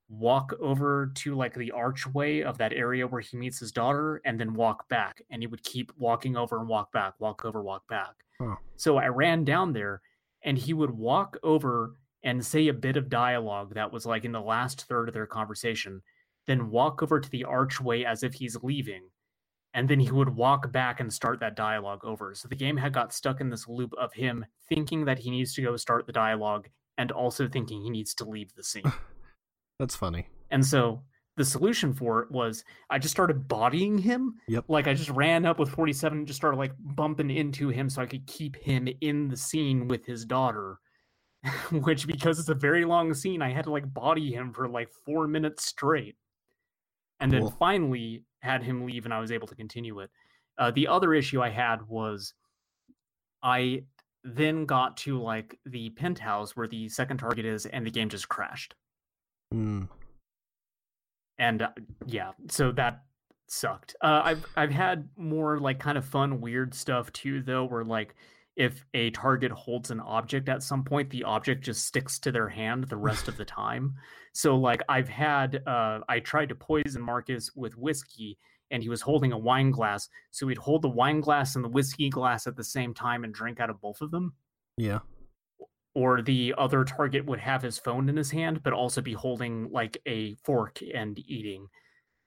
walk over to like the archway of that area where he meets his daughter and then walk back and he would keep walking over and walk back walk over walk back Huh. so i ran down there and he would walk over and say a bit of dialogue that was like in the last third of their conversation then walk over to the archway as if he's leaving and then he would walk back and start that dialogue over so the game had got stuck in this loop of him thinking that he needs to go start the dialogue and also thinking he needs to leave the scene [sighs] That's funny. and so the solution for it was I just started bodying him. Yep. Like I just ran up with 47 and just started like bumping into him so I could keep him in the scene with his daughter. [laughs] Which because it's a very long scene, I had to like body him for like four minutes straight. And then Cool. finally had him leave and I was able to continue it. Uh, the other issue I had was I then got to like the penthouse where the second target is and the game just crashed Mm. And uh, yeah so that sucked. Uh, i've i've had more like kind of fun weird stuff too though where like if a target holds an object at some point the object just sticks to their hand the rest of the time. So like i've had uh i tried to poison marcus with whiskey and he was holding a wine glass so he'd hold the wine glass and the whiskey glass at the same time and drink out of both of them. Yeah. Or the other target would have his phone in his hand but also be holding like a fork and eating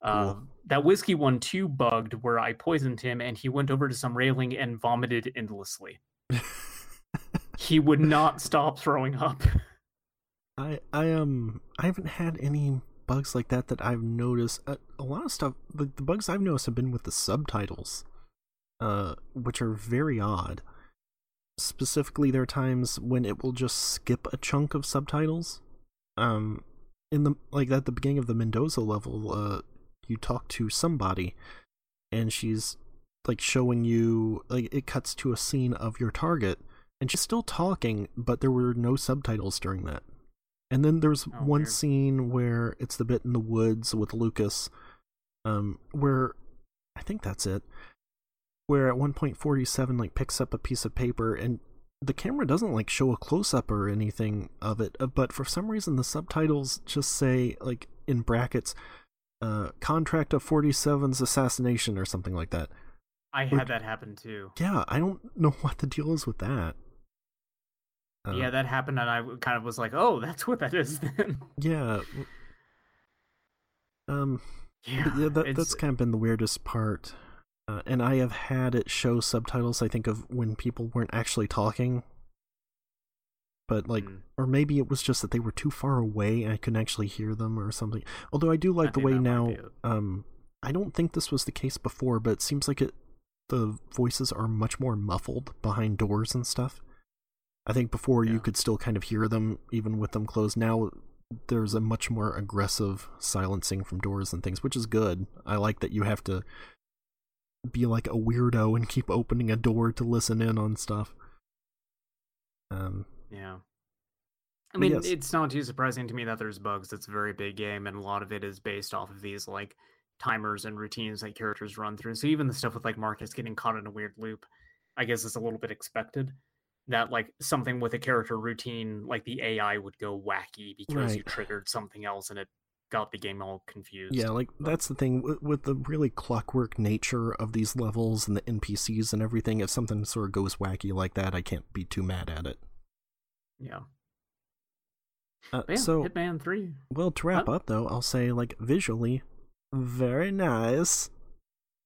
uh, that whiskey one too bugged where i poisoned him and he went over to some railing and vomited endlessly [laughs] he would not stop throwing up I I um I haven't had any bugs like that that I've noticed. A, a lot of stuff. The, the bugs I've noticed have been with the subtitles, uh, which are very odd. Specifically, there are times when it will just skip a chunk of subtitles. Um, in the like at the beginning of the Mendoza level, uh, you talk to somebody, and she's like showing you like it cuts to a scene of your target, and she's still talking, but there were no subtitles during that. And then there's Oh, one weird. scene where it's the bit in the woods with Lucas, um, where I think that's it, where at one point 47 like picks up a piece of paper and the camera doesn't like show a close up or anything of it, uh, but for some reason the subtitles just say like in brackets, uh, contract of 47's assassination or something like that. i had that happen too Yeah, I don't know [laughs] what the deal is with that. Uh, yeah that happened and I kind of was like oh that's what that is then [laughs] yeah. Um, yeah, yeah, that, that's kind of been the weirdest part. Uh, and I have had it show subtitles, I think, of when people weren't actually talking. But, like, Mm. or maybe it was just that they were too far away and I couldn't actually hear them or something. Although I do like the way now, um, I don't think this was the case before, but it seems like it, the voices are much more muffled behind doors and stuff. I think before you could still kind of hear them even with them closed. Now there's a much more aggressive silencing from doors and things, which is good. I like that you have to be like a weirdo and keep opening a door to listen in on stuff. Um, Yeah. I mean, yes. it's not too surprising to me that there's bugs. It's a very big game, and a lot of it is based off of these like timers and routines that characters run through. So even the stuff with like Marcus getting caught in a weird loop, I guess is a little bit expected. That like something with a character routine, like the AI would go wacky because you triggered something else and it got the game all confused. yeah, like that's the thing with, with the really clockwork nature of these levels and the NPCs and everything. If something sort of goes wacky like that, I can't be too mad at it. Yeah. Uh, yeah, so, Hitman 3. well, to wrap Huh? up though, I'll say like visually, very nice.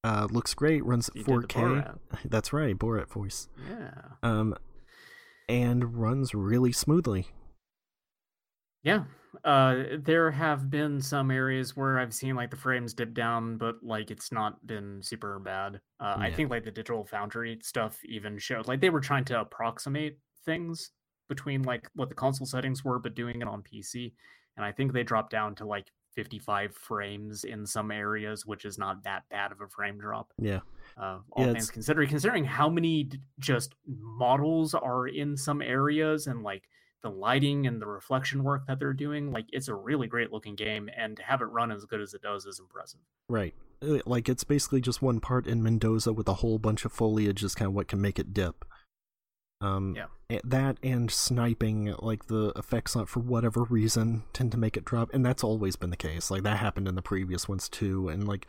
Uh, looks great. Runs at You 4K. [laughs] That's right, Borat voice. Yeah. Um, and runs really smoothly. Yeah. Uh there have been some areas where I've seen like the frames dip down, but like it's not been super bad. Uh I think like the digital foundry stuff even showed like they were trying to approximate things between like what the console settings were, but doing it on PC. And I think they dropped down to like 55 frames in some areas, which is not that bad of a frame drop. Yeah. Uh, all Yeah, things it's- considering, considering how many just models are in some areas and like the lighting and the reflection work that they're doing, like it's a really great looking game, and to have it run as good as it does is impressive. Right. Uh, Like it's basically just one part in Mendoza with a whole bunch of foliage is kind of what can make it dip. Um Yeah. that and sniping like the effects on for whatever reason tend to make it drop and that's always been the case. Like that happened in the previous ones too and like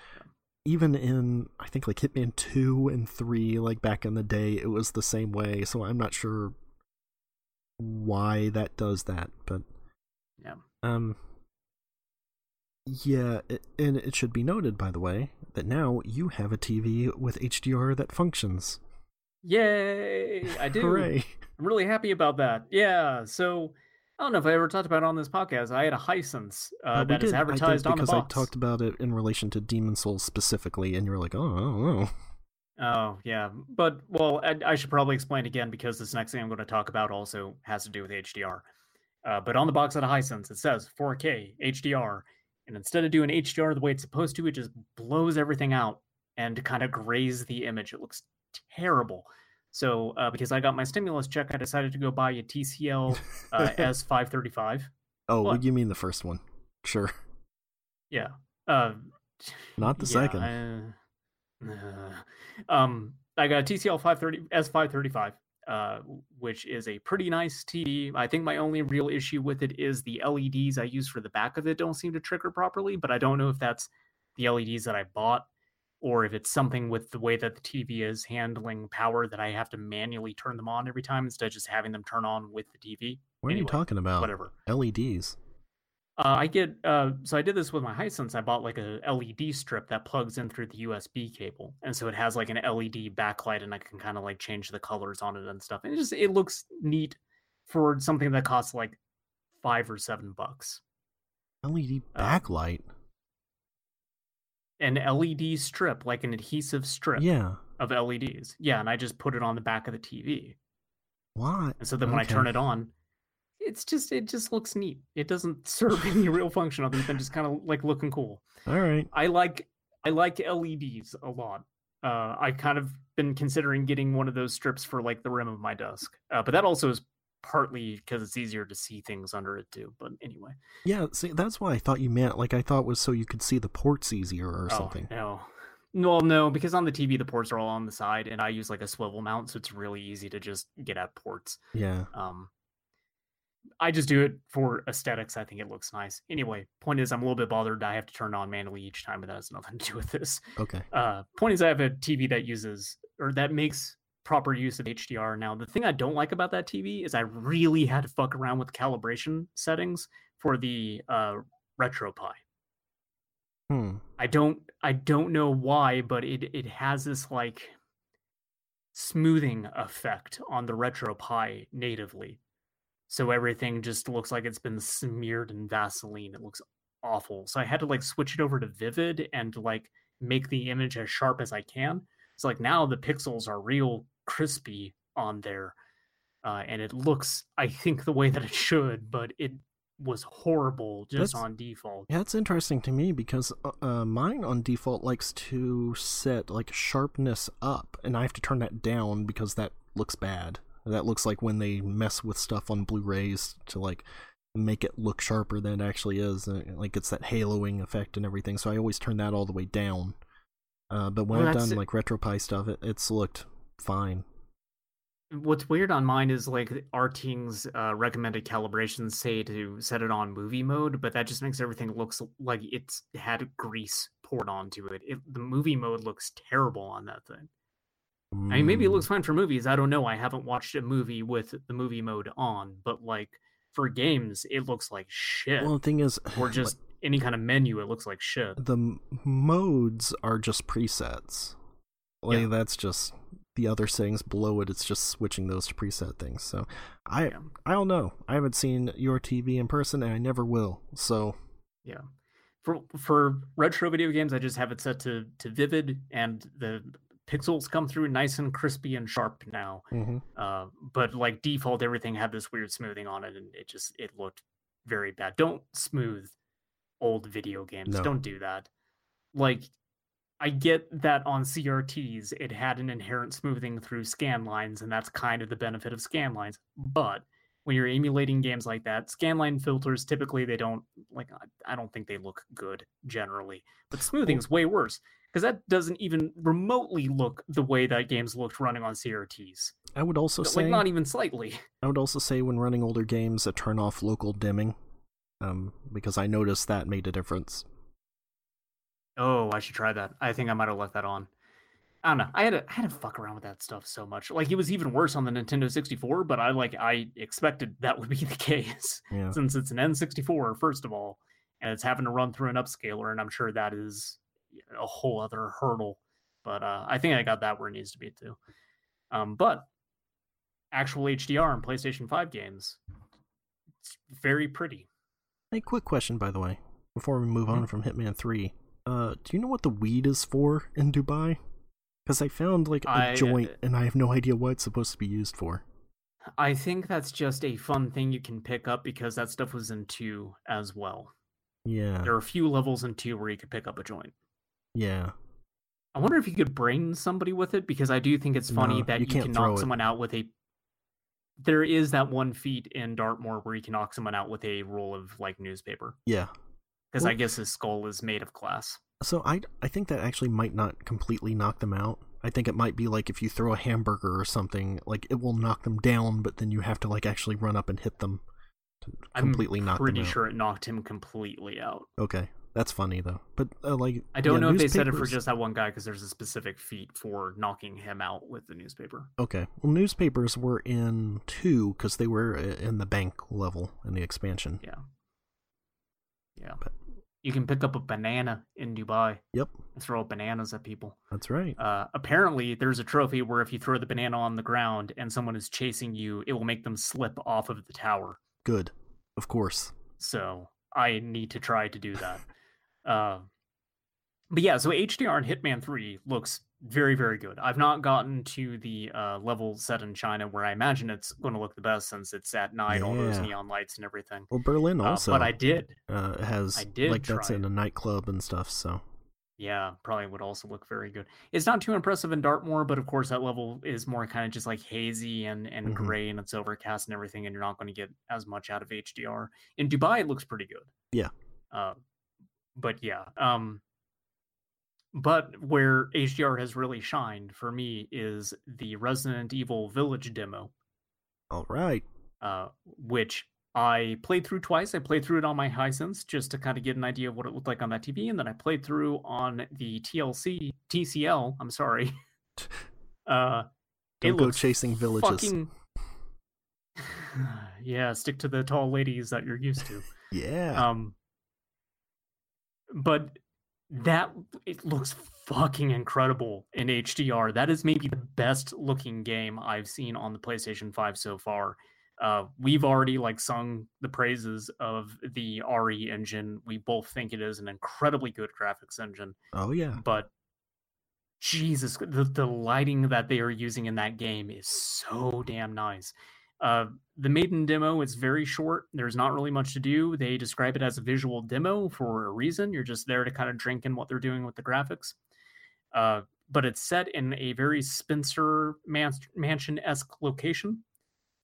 even in I think like Hitman 2 and 3 like back in the day it was the same way. So I'm not sure why that does that, but Yeah. um yeah, it, and it should be noted, by the way, that now you have a TV with HDR that functions. Yay! I [laughs] do. Hooray! I'm really happy about that. Yeah. So I don't know if I ever talked about it on this podcast. I had a Hisense uh, Uh, that is did- I did advertised on the box. because. I talked about it in relation to Demon Souls specifically, and you were like, "Oh, oh, oh." Oh yeah, but well, I, I should probably explain again because this next thing I'm going to talk about also has to do with HDR. Uh, but on the box at a Hisense, it says 4K HDR, and instead of doing HDR the way it's supposed to, it just blows everything out and kind of grays the image. It looks terrible. So uh, because I got my stimulus check, I decided to go buy a TCL uh, [laughs] S535. Oh, What? you mean the first one? Sure, Yeah. Uh, not the yeah, second. I- [laughs] uh, um, I got a TCL 530 S535, uh, which is a pretty nice TV. I think my only real issue with it is the LEDs I use for the back of it don't seem to trigger properly, but I don't know if that's the LEDs that I bought or if it's something with the way that the TV is handling power that I have to manually turn them on every time instead of just having them turn on with the TV. What are you talking about? Whatever. LEDs. Uh, I get uh, so I did this with my Hisense. I bought like a LED strip that plugs in through the USB cable, and so it has like an LED backlight, and I can kind of like change the colors on it and stuff. And it just it looks neat for something that costs like five or seven bucks. LED Uh, backlight. An LED strip, like an adhesive strip yeah. of LEDs. Yeah, and I just put it on the back of the TV, What? and so then when I turn it on, it's just it just looks neat. It doesn't [laughs] serve any real function other than just kind of like looking cool. All right. I like I like LEDs a lot. Uh, I kind of been considering getting one of those strips for like the rim of my desk, uh, but that also is partly because it's easier to see things under it too. But anyway, Yeah. See, that's why I thought you meant like I thought was so you could see the ports easier or oh, something. no, well, no, because on the TV the ports are all on the side, and I use like a swivel mount, so it's really easy to just get at ports. Yeah. Um, I just do it for aesthetics. I think it looks nice. Anyway, point is, I'm a little bit bothered. I have to turn on manually each time, but that has nothing to do with this. Okay. uh point is i have a tv that uses or that makes proper use of hdr now the thing i don't like about that tv is i really had to fuck around with calibration settings for the uh retropie Hmm. i don't i don't know why but it it has this like smoothing effect on the retropie natively so everything just looks like it's been smeared in vaseline it looks awful. So i had to like switch it over to vivid and like make the image as sharp as i can. So like now the pixels are real crispy on there uh, and it looks i think the way that it should but it was horrible just That's- on default. Yeah, it's interesting to me because uh, uh, mine on default likes to set like sharpness up, and I have to turn that down because that looks bad. That looks like when they mess with stuff on Blu-rays to like make it look sharper than it actually is. Uh, like it's that haloing effect and everything. So I always turn that all the way down. Uh, but when Well, I've done it. like RetroPie stuff, it, it's looked fine. What's weird on mine is like RTINGS' uh, recommended calibrations say to set it on movie mode, but that just makes everything looks like it's had grease poured onto it. it the movie mode looks terrible on that thing. I mean, maybe it Mm, looks fine for movies. I don't know. I haven't watched a movie with the movie mode on, but like for games, it looks like shit. Well, the thing is, or [sighs] like, just any kind of menu, it looks like shit. the modes are just presets. Like Yeah. that's just the other settings below it. It's just switching those to preset things. So I Yeah. I don't know. I haven't seen your TV in person, and I never will. So Yeah. For for retro video games, I just have it set to to vivid, and the pixels come through nice and crispy and sharp now. mhm. Uh, but like default, everything had this weird smoothing on it, and it just it looked very bad. Don't smooth old video games. No. Don't do that. Like, I get that on CRTs it had an inherent smoothing through scan lines, and that's kind of the benefit of scan lines. But when you're emulating games like that, scanline filters typically they don't like. I- I don't think they look good generally, but smoothing is way worse because that doesn't even remotely look the way that games looked running on CRTs. I would also say Like not even slightly. [laughs] I would also say when running older games, uh, turn off local dimming, um, because I noticed that made a difference. Oh, I should try that. I think I might have left that on. I don't know. I had to I had to fuck around with that stuff so much. Like it was even worse on the Nintendo 64, but I like I expected that would be the [laughs] case Yeah, since it's an N64 first of all, and it's having to run through an upscaler, and I'm sure that is a whole other hurdle. But uh, I think I got that where it needs to be too. Um, but actual HDR in PlayStation 5 games, it's very pretty. Hey, quick question by the way, before we move Mm-hmm. on from Hitman Three, uh, do you know what the weed is for in Dubai? Because I found like a I- uh, joint, and I have no idea what it's supposed to be used for. I think that's just a fun thing you can pick up because that stuff was in two as well. Yeah, There are a few levels in two where you could pick up a joint. Yeah. I wonder if you could brain somebody with it because I do think it's funny No, that you you, can knock it. someone out with a. There is that one feat in Dartmoor where you can knock someone out with a roll of like newspaper Yeah. because I guess his skull is made of glass. So I I think that actually might not completely knock them out. I think it might be like if you throw a hamburger or something, like it will knock them down, but then you have to like actually run up and hit them to completely I'm knock pretty them out. sure it knocked him completely out. Okay, that's funny though. But uh, like I don't yeah, know if they said it for just that one guy because there's a specific feat for knocking him out with the newspaper. Okay, well, newspapers were in two because they were uh, in the bank level in the expansion. Yeah. Yeah. But- You can pick up a banana in Dubai Yep, and throw bananas at people. that's right. Uh, apparently, there's a trophy where if you throw the banana on the ground and someone is chasing you, it will make them slip off of the tower. Good, of course. So I need to try to do that. [laughs] uh, but yeah, so HDR in Hitman 3 looks very, very good. I've not gotten to the uh, level set in China where I imagine it's going to look the best since it's at night, all those neon lights and everything. Well, Berlin Uh, also, but I did. uh, has I did like that's try in a nightclub and stuff. So Yeah, probably would also look very good. It's not too impressive in Dartmoor, but of course that level is more kind of just like hazy and and Mhm. gray and it's overcast and everything, and you're not going to get as much out of HDR. In Dubai, it looks pretty good. Yeah. Uh, but yeah, um, but where HDR has really shined for me is the Resident Evil Village demo all right, uh, which I played through twice. I played through it on my Hisense just to kind of get an idea of what it looked like on that TV, and then I played through on the TLC TCL. I'm sorry. [laughs] Uh, don't go chasing villages. fucking. [sighs] yeah, stick to the tall ladies that you're used to. [laughs] Yeah, Um, but that it looks fucking incredible in HDR. That is maybe the best looking game I've seen on the PlayStation 5 so far. Uh, we've already like sung the praises of the RE engine. We both think it is an incredibly good graphics engine, oh yeah, but Jesus, the, the lighting that they are using in that game is so damn nice. Uh, the maiden demo is very short. There's not really much to do. They describe it as a visual demo for a reason. You're just there to kind of drink in what they're doing with the graphics. Uh, but it's set in a very Spencer man- mansion esque location.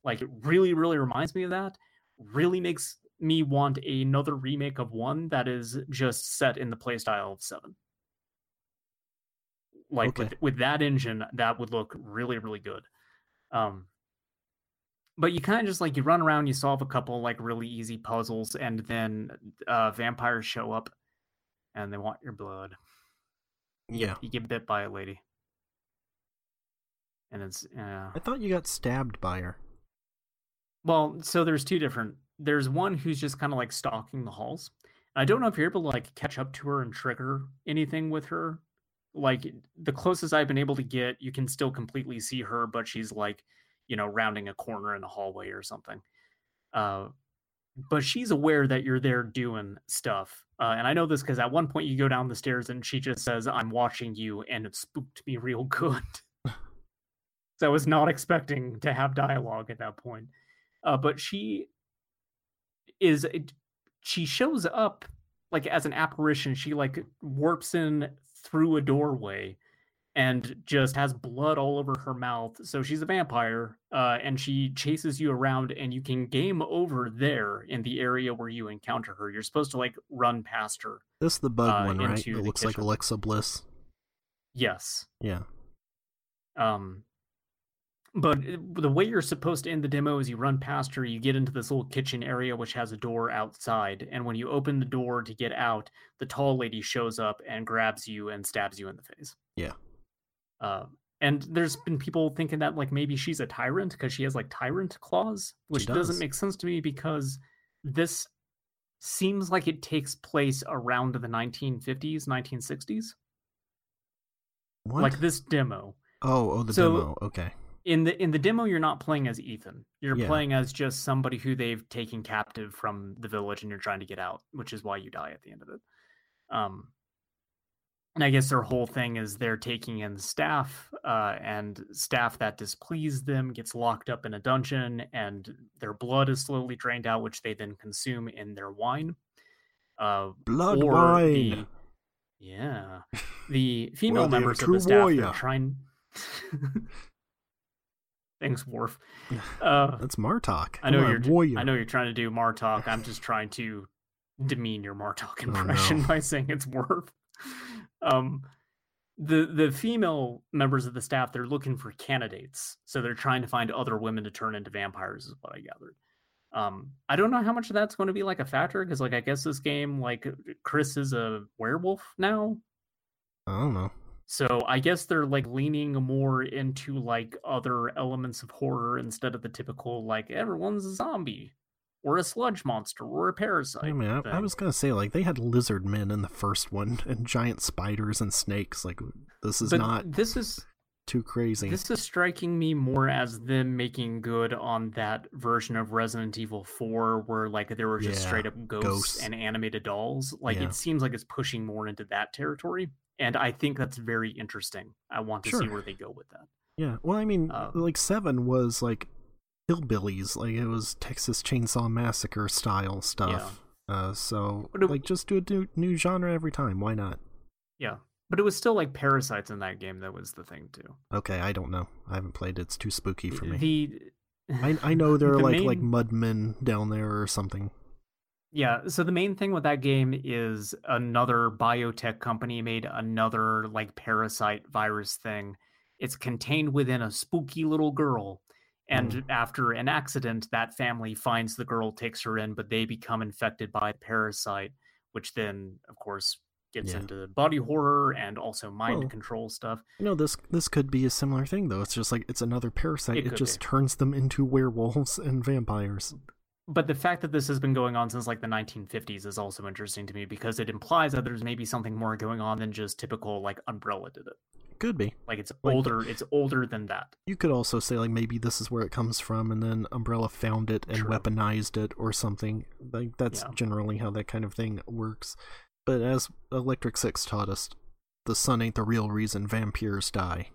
Like it really, really reminds me of that. Really makes me want another remake of one that is just set in the playstyle of seven. Like Okay. with with that engine, that would look really, really good. Um, but you kind of just like you run around, you solve a couple like really easy puzzles, and then uh, vampires show up, and they want your blood. yeah. You get bit by a lady, and it's uh, I thought you got stabbed by her. well. So there's two different. There's one who's just kind of like stalking the halls. I don't know if you're able to like catch up to her and trigger anything with her. Like the closest I've been able to get, you can still completely see her, but she's like, you know, rounding a corner in the hallway or something. Uh, but she's aware that you're there doing stuff. Uh, and I know this because at one point you go down the stairs and she just says, I'm watching you, and it spooked me [laughs] real good. so I was not expecting to have dialogue at that point. Uh, but she is, she shows up like as an apparition, she like warps in through a doorway and just has blood all over her mouth. So she's a vampire, uh, and she chases you around, and you can game over there in the area where you encounter her. You're supposed to like run past her. This is the bug uh, one, right? It looks like. Alexa Bliss. Yes. Yeah. Um, but the way you're supposed to end the demo is you run past her, you get into this little kitchen area which has a door outside, and when you open the door to get out, the tall lady shows up and grabs you and stabs you in the face. Yeah. Uh, and there's been people thinking that like maybe she's a tyrant because she has like tyrant claws, which doesn't make sense to me because this seems like it takes place around the 1950s, 1960s. What? Like this demo. oh, oh, the So- demo. Okay. in the in the demo you're not playing as ethan you're Yeah. playing as just somebody who they've taken captive from the village and you're trying to get out which is why you die at the end of it um and i guess their whole thing is they're taking in staff uh, and staff that displease them gets locked up in a dungeon and their blood is slowly drained out which they then consume in their wine uh, Blood wine. the yeah the [laughs] female a members of the staff warrior. they're trying [laughs] thanks Worf [laughs] uh That's Martok. I know you're warrior. I know you're trying to do Martok I'm just trying to demean your Martok Oh, no. impression by saying it's Worf um the the female members of the staff they're looking for candidates. So they're trying to find other women to turn into vampires is what i gathered. Um i don't know how much of that's going to be like a factor because like i guess this game like chris is a werewolf now. I don't know. so i guess they're like leaning more into like other elements of horror instead of the typical like everyone's a zombie or a sludge monster or a parasite I mean, I, I was gonna say like they had lizard men in the first one [laughs] and giant spiders and snakes. Like this is but not this is too crazy. This is striking me more as them making good on that version of Resident Evil 4 where like there were just Yeah, straight up ghosts, ghosts. and animated dolls. Like Yeah. it seems like it's pushing more into that territory. And I think that's very interesting. I want to see where they go with that. Yeah. Well, I mean, Uh, like seven was like hillbillies. Like it was Texas Chainsaw Massacre style stuff. Uh, so it- like just do a new, new genre every time. Why not? Yeah. But it was still like parasites in that game that was the thing too. Okay, I don't know. I haven't played it. It's too spooky for me. The I I know there [laughs] are the like like main- mudmen down there or something. Yeah, so the main thing with that game is another biotech company made another like parasite virus thing. It's contained within a spooky little girl. And mm-hmm. after an accident, that family finds the girl, takes her in, but they become infected by the parasite, which then, of course, gets Yeah. into body horror and also mind Well, control stuff. You know this this could be a similar thing though. It's just like it's another parasite. It It, just be. turns them into werewolves [laughs] and vampires. But the fact that this has been going on since like the 1950s is also interesting to me because it implies that there's maybe something more going on than just typical like Umbrella did it. Could be. Like it's Like- older. It's older than that. You could also say like maybe this is where it comes from, and then Umbrella found it and True. weaponized it or something. Like that's Yeah. generally how that kind of thing works. But as Electric Six taught us, the sun ain't the real reason vampires die.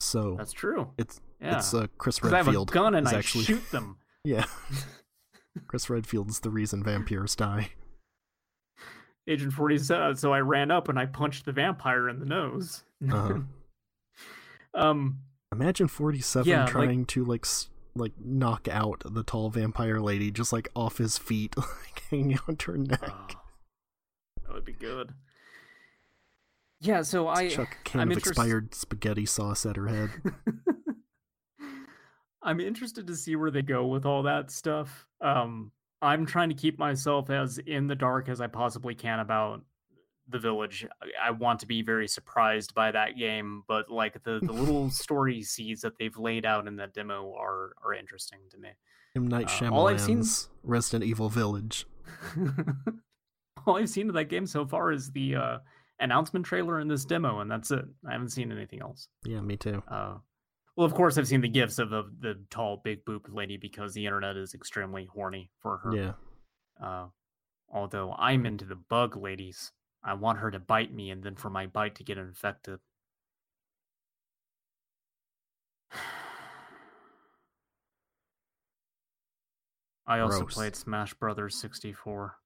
So That's true. it's Yeah. it's uh, Chris Because I have a Redfield gun and I actually shoot them. [laughs] yeah. [laughs] Chris Redfield's the reason vampires die. Agent 47. So I ran up and I punched the vampire in the nose. Uh-huh. [laughs] um. Imagine forty seven Yeah, like- trying to like like knock out the tall vampire lady just like off his feet, [laughs] like hanging onto her neck. oh, that would be good. Yeah. So I. Chuck a can I'm of interest- expired spaghetti sauce at her head. [laughs] I'm interested to see where they go with all that stuff. Um, I'm trying to keep myself as in the dark as I possibly can about the village. I- want to be very surprised by that game, but like the, the little [laughs] story seeds that they've laid out in that demo are are interesting to me. M Night Uh, all I've seen- Resident Evil Village. [laughs] all I've seen of that game so far is the uh, announcement trailer and this demo, and that's it. I haven't seen anything else. Yeah, me too. Uh, well, of course, I've seen the gifs of the, the tall, big booped lady because the internet is extremely horny for her. Yeah. Uh, although I'm into the bug ladies. I want her to bite me and then for my bite to get infected. [sighs] I also Gross. played Smash Brothers 64.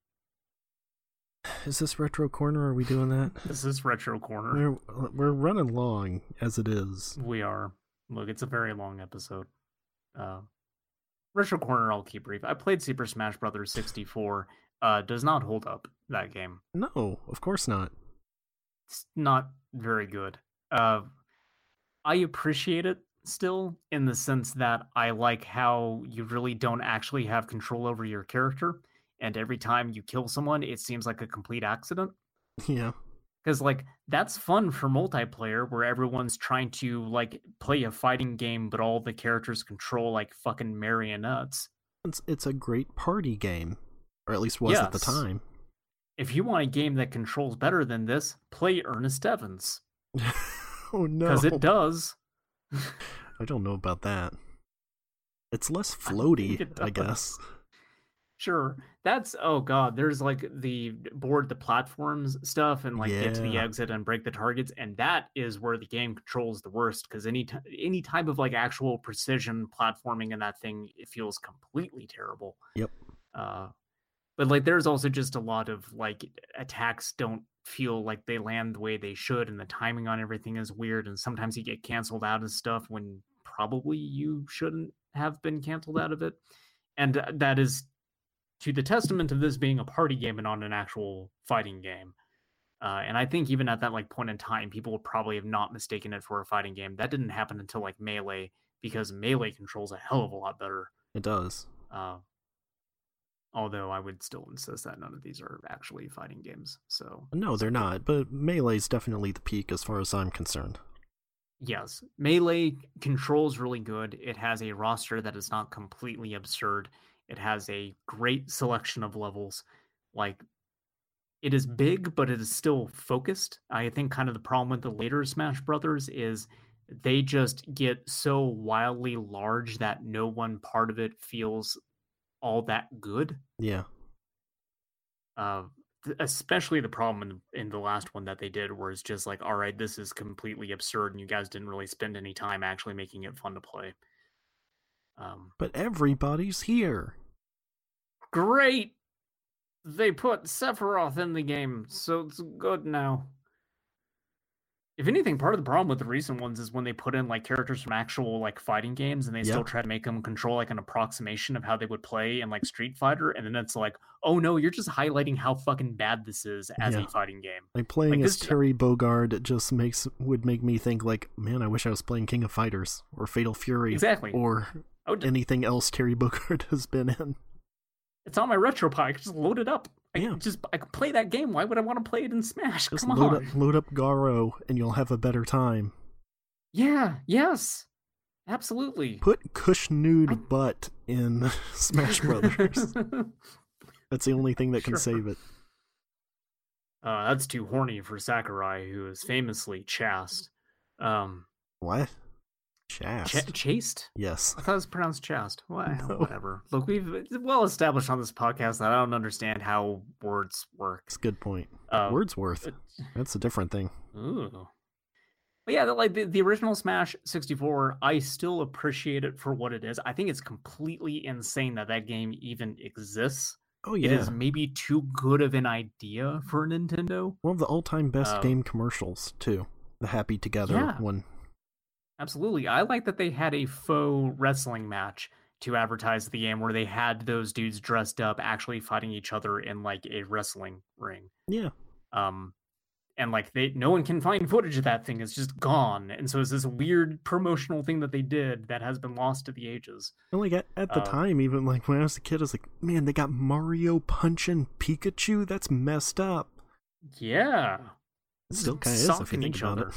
is this retro corner? Are we doing that? [laughs] This is Retro Corner. We're we're running long as it is. We are. Look, it's a very long episode. Uh, Retro Corner, I'll keep brief. I played Super Smash Brothers 64. Uh, does not hold up that game. No, of course not. It's not very good. Uh, I appreciate it still in the sense that I like how you really don't actually have control over your character, and every time you kill someone, it seems like a complete accident. [laughs] Yeah. because like that's fun for multiplayer where everyone's trying to like play a fighting game but all the characters control like fucking marionettes It's it's a great party game, or at least was at the time. if you want a game that controls better than this play ernest evans [laughs] oh no! because it does [laughs] I don't know about that. It's less floaty, it I guess. sure that's oh god there's like the board the platforms stuff and like get to the exit and break the targets and that is where the game controls the worst because any t- any type of like actual precision platforming in that thing it feels completely terrible Yep. uh but like there's also just a lot of like attacks don't feel like they land the way they should and the timing on everything is weird and sometimes you get canceled out of stuff when probably you shouldn't have been canceled out of it. And uh, that is to the testament of this being a party game and not an actual fighting game. Uh, and i think even at that like point in time people would probably have not mistaken it for a fighting game. That didn't happen until like melee because melee controls a hell of a lot better. It does. uh, although I would still insist that none of these are actually fighting games. So No, they're not. But melee is definitely the peak as far as I'm concerned. yes, melee controls really good. It has a roster that is not completely absurd. It has a great selection of levels. Like it is big, but it is still focused. I think kind of the problem with the later Smash Brothers is they just get so wildly large that no one part of it feels all that good. Yeah. uh, especially the problem in, in the last one that they did where it's just like all right this is completely absurd and you guys didn't really spend any time actually making it fun to play um, But everybody's here. great they put sephiroth in the game so it's good now if anything part of the problem with the recent ones is when they put in like characters from actual like fighting games and they still try to make them control like an approximation of how they would play in like street fighter and then it's like oh no you're just highlighting how fucking bad this is as Yeah. a fighting game Like playing Like as this- Terry Bogard just makes would make me think like, man, I wish I was playing King of Fighters or Fatal Fury exactly or oh, d- anything else Terry Bogard [laughs] has been in. it's on my RetroPie. I can just load it up. I Yeah. can just I can play that game. Why would I want to play it in Smash? Just Come load on. up load up Garou and you'll have a better time. Yeah. Yes. Absolutely. Put Cush nude I- butt in [laughs] Smash Brothers. [laughs] That's the only thing that can Sure. save it. uh, that's too horny for Sakurai, who is famously chaste. Um, What? Chast. ch- chaste. yes. I thought it was pronounced chaste. Well, No. [laughs] whatever. Look, we've well established on this podcast that I don't understand how words work. It's a good point. Uh, Wordsworth. it- That's a different thing. Ooh. But yeah, the- like the, the original Smash 64, I still appreciate it for what it is. I think it's completely insane that that game even exists. Oh It yeah. is maybe too good of an idea for Nintendo. One of the all-time best Um, game commercials too. The Happy Together Yeah. one. Absolutely. I like that they had a faux wrestling match to advertise the game where they had those dudes dressed up actually fighting each other in like a wrestling ring. Yeah. um and like they no one can find footage of that thing it's just gone and so it's this weird promotional thing that they did that has been lost to the ages And like at, at the Uh, time, even like when I was a kid, I was like, man, they got Mario punching Pikachu. That's messed up. yeah It still kind of is if you think each about other. it.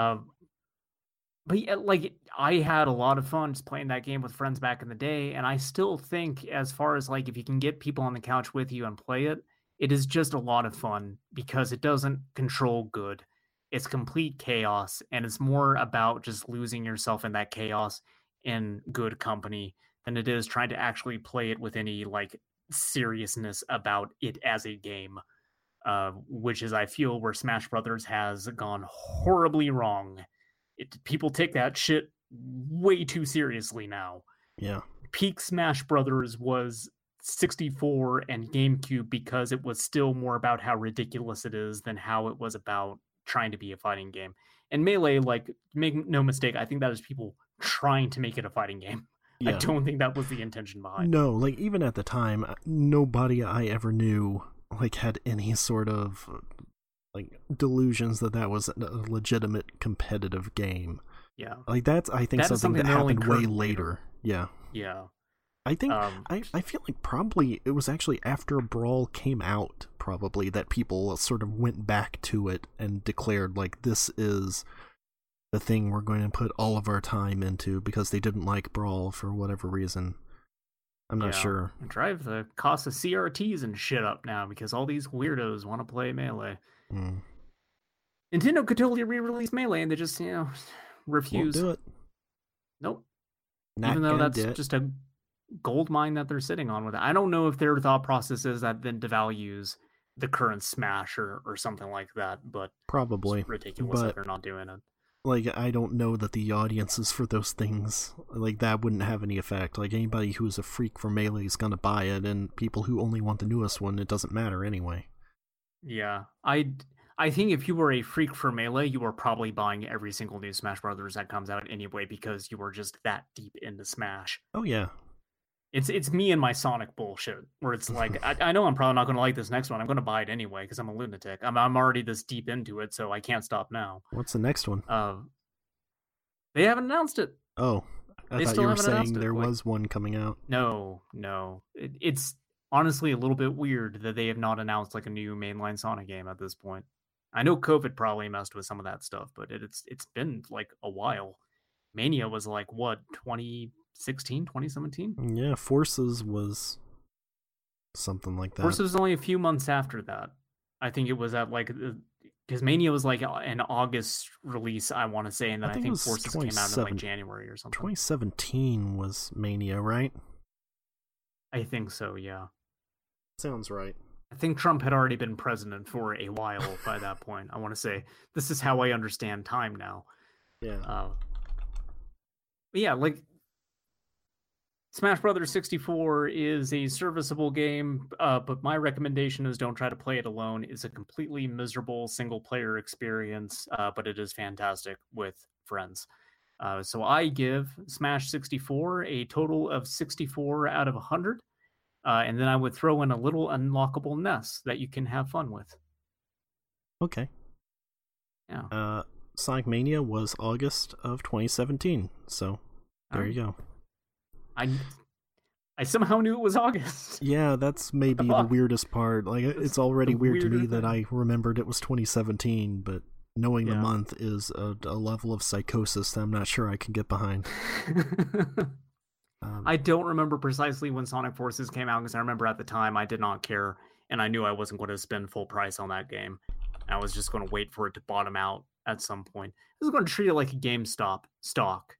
um but yeah, like i had a lot of fun just playing that game with friends back in the day and i still think as far as like if you can get people on the couch with you and play it it is just a lot of fun because it doesn't control good. It's complete chaos and it's more about just losing yourself in that chaos in good company than it is trying to actually play it with any like seriousness about it as a game uh, which is i feel where smash brothers has gone horribly wrong it, people take that shit way too seriously now Yeah. peak smash brothers was 64 and GameCube because it was still more about how ridiculous it is than how it was about trying to be a fighting game. And Melee, like, make no mistake, I think that is people trying to make it a fighting game. [laughs] I don't think that was the intention behind it. No, like even at the time, nobody I ever knew like had any sort of like delusions that that was a legitimate competitive game. Yeah. Like that's I think That something, something that happened way later. later. Yeah. Yeah. I think Um, I, I feel like probably it was actually after Brawl came out probably that people sort of went back to it and declared like this is the thing we're going to put all of our time into because they didn't like Brawl for whatever reason. I'm not Yeah. sure. drive the cost of CRTs and shit up now because all these weirdos want to play Melee. Mm. Nintendo could totally re-release Melee and they just, you know, [sighs] Won't refuse. do it. Nope. Not Even though that's just a gold mine that they're sitting on with it. I don't know if their thought process is that then devalues the current Smash or, or something like that, but probably it's ridiculous but- that they're not doing it. like I don't know that the audiences for those things like that wouldn't have any effect. Like anybody who's a freak for melee is gonna buy it, and people who only want the newest one, it doesn't matter anyway. Yeah, I I think if you were a freak for melee, you were probably buying every single new Smash Brothers that comes out anyway because you were just that deep into Smash. Oh yeah, It's it's me and my Sonic bullshit where it's like [laughs] I, I know I'm probably not going to like this next one. I'm going to buy it anyway because I'm a lunatic. I'm I'm already this deep into it, so I can't stop now. what's the next one? Uh, they haven't announced it. Oh, I They thought still you were saying there like- was one coming out. No, no. It, it's honestly a little bit weird that they have not announced like a new mainline Sonic game at this point. I know COVID probably messed with some of that stuff, but it, it's it's been like a while. Mania was like what 2016, 2017. Mm, yeah, Forces was something like that. Forces was only a few months after that. I think it was at like because Mania was like an August release, I want to say, and then I I think think, it was Forces came out in like January or something. 2017 was Mania, right? I think so, yeah. Sounds right. I think Trump had already been president for a while by that point. I want to say this is how I understand time now. Yeah. Uh, but yeah, like Smash Brothers 64 is a serviceable game, uh, but my recommendation is don't try to play it alone. It's a completely miserable single player experience, uh, but it is fantastic with friends. Uh, so I give Smash 64 a total of 64 out of 100. Uh, and then I would throw in a little unlockable nest that you can have fun with. Okay. Yeah. Uh, Sonic Mania was August of 2017, so there you go. I I somehow knew it was August. Yeah, that's maybe the fuck? weirdest part. Like, it- That's it's already weird to me weirder that I remembered it was 2017, but knowing the month is a, a level of psychosis that I'm not sure I can get behind. [laughs] Um, I don't remember precisely when Sonic Forces came out because I remember at the time I did not care and I knew I wasn't going to spend full price on that game. I was just going to wait for it to bottom out at some point. I was going to treat it like a GameStop stock.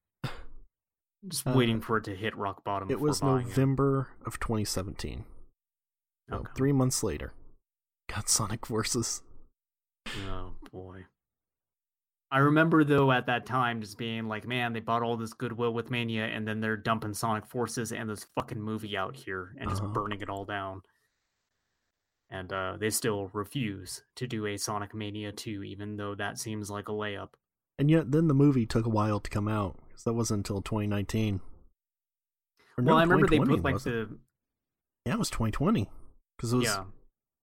Just Uh, waiting for it to hit rock bottom. it was November of 2017. So Okay. three months later, got Sonic Forces. Oh boy. I remember though at that time just being like, man, they bought all this goodwill with Mania and then they're dumping Sonic Forces and this fucking movie out here and just Uh-huh. burning it all down. And uh, they still refuse to do a Sonic Mania 2, even though that seems like a layup. And yet, then the movie took a while to come out because that wasn't until 2019. Or well, no, I remember they 2020, put like the yeah, it was 2020 because it was yeah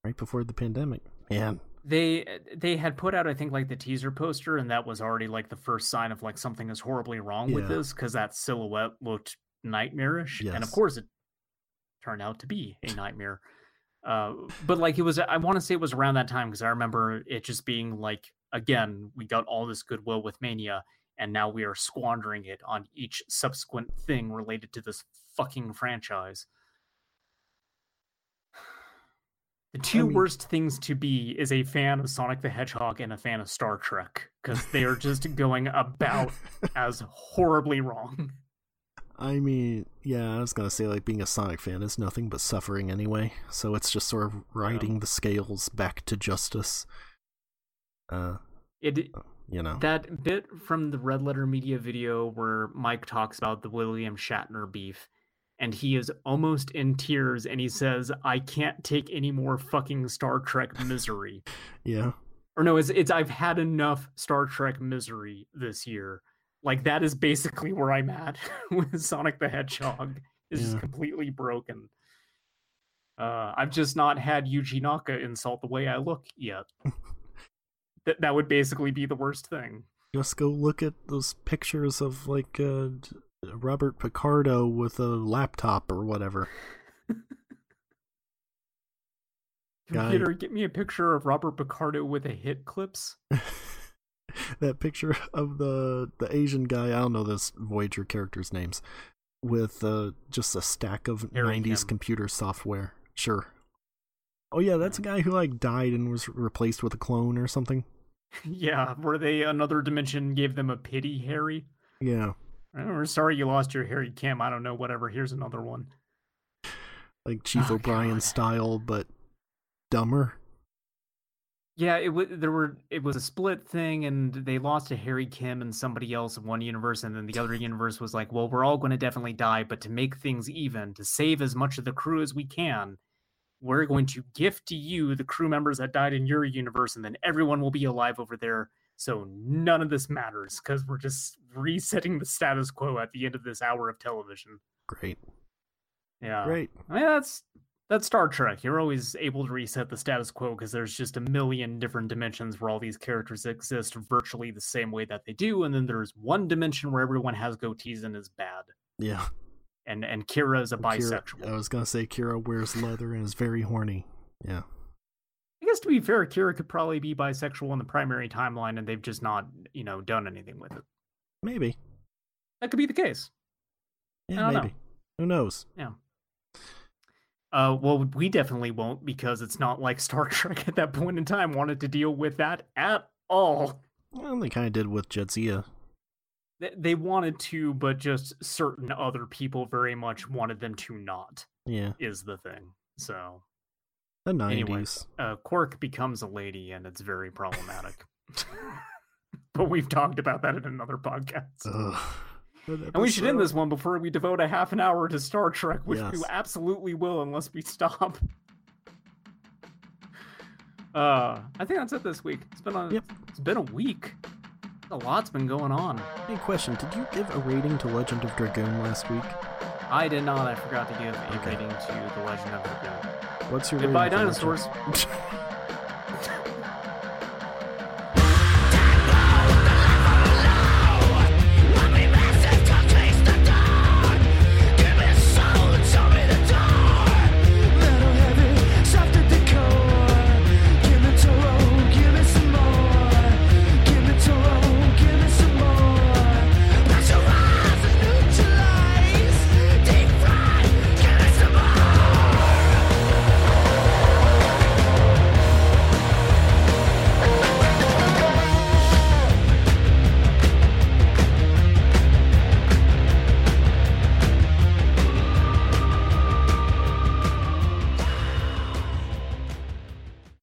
right before the pandemic. Man, they they had put out I think like the teaser poster and that was already like the first sign of like something is horribly wrong with this because that silhouette looked nightmarish and of course it turned out to be a nightmare. Uh but like it was I want to say it was around that time because I remember it just being like again we got all this goodwill with Mania and now we are squandering it on each subsequent thing related to this fucking franchise The two mean- worst things to be is a fan of Sonic the Hedgehog and a fan of Star Trek because they are just [laughs] going about as horribly wrong. I mean, yeah, I was gonna say like being a Sonic fan is nothing but suffering anyway. So it's just sort of riding the scales back to justice. Uh, It you know, that bit from the Red Letter Media video where Mike talks about the William Shatner beef and he is almost in tears and he says, I can't take any more fucking Star Trek misery. [laughs] Yeah. or no, it's it's I've had enough Star Trek misery this year. Like that is basically where I'm at [laughs] with Sonic the Hedgehog. Is just Yeah. completely broken. Uh, I've just not had Yuji Naka insult the way I look yet. [laughs] that that would basically be the worst thing. Just go look at those pictures of like uh, Robert Picardo with a laptop or whatever. [laughs] Guy- Computer, get me a picture of Robert Picardo with a hit clips. [laughs] that picture of the the Asian guy, I don't know this Voyager characters' names, with uh, just a stack of Harry 90s Kim. computer software. Sure. Oh yeah, that's a guy who like died and was replaced with a clone or something. [laughs] yeah, where they another dimension gave them a pity Harry. Yeah. Oh, we're sorry you lost your Harry Kim. I don't know, whatever. Here's another one. Like Chief Oh, O'Brien God. style, but dumber. Yeah, it was there were it was a split thing, and they lost to Harry Kim and somebody else in one universe, and then the other universe was like, "Well, we're all going to definitely die, but to make things even, to save as much of the crew as we can, we're going to gift to you the crew members that died in your universe, and then everyone will be alive over there. So none of this matters because we're just resetting the status quo at the end of this hour of television." Great. Yeah, Great. I mean, that's that's Star Trek. You're always able to reset the status quo because there's just a million different dimensions where all these characters exist virtually the same way that they do, and then there's one dimension where everyone has goatees and is bad. Yeah. And and Kira is a Kira- bisexual. I was gonna say Kira wears leather and is very horny. Yeah. Guess to be fair, Kira could probably be bisexual in the primary timeline, and they've just not, you know, done anything with it. Maybe. That could be the case. Yeah, don't know. maybe. Who knows? Yeah. Uh, well, we definitely won't because it's not like Star [laughs] Trek at that point in time wanted to deal with that at all. Well, they kind of did with Jadzia. Th- They wanted to, but just certain other people very much wanted them to not, Yeah. is the thing. So, The 90s. anyways, uh, Quark becomes a lady and it's very problematic. [laughs] but we've talked about that in another podcast. Ugh. and we should end this one before we devote a half an hour to Star Trek, which we absolutely will unless we stop. [laughs] Uh, I think that's it this week. It's been a Yep. it's been a week. A lot's been going on. Hey, question. Did you give a rating to Legend of Dragoon last week? I did not. I forgot to give a Okay. rating to The Legend of the Dragoon. What's your Goodbye, rating dinosaurs. [laughs]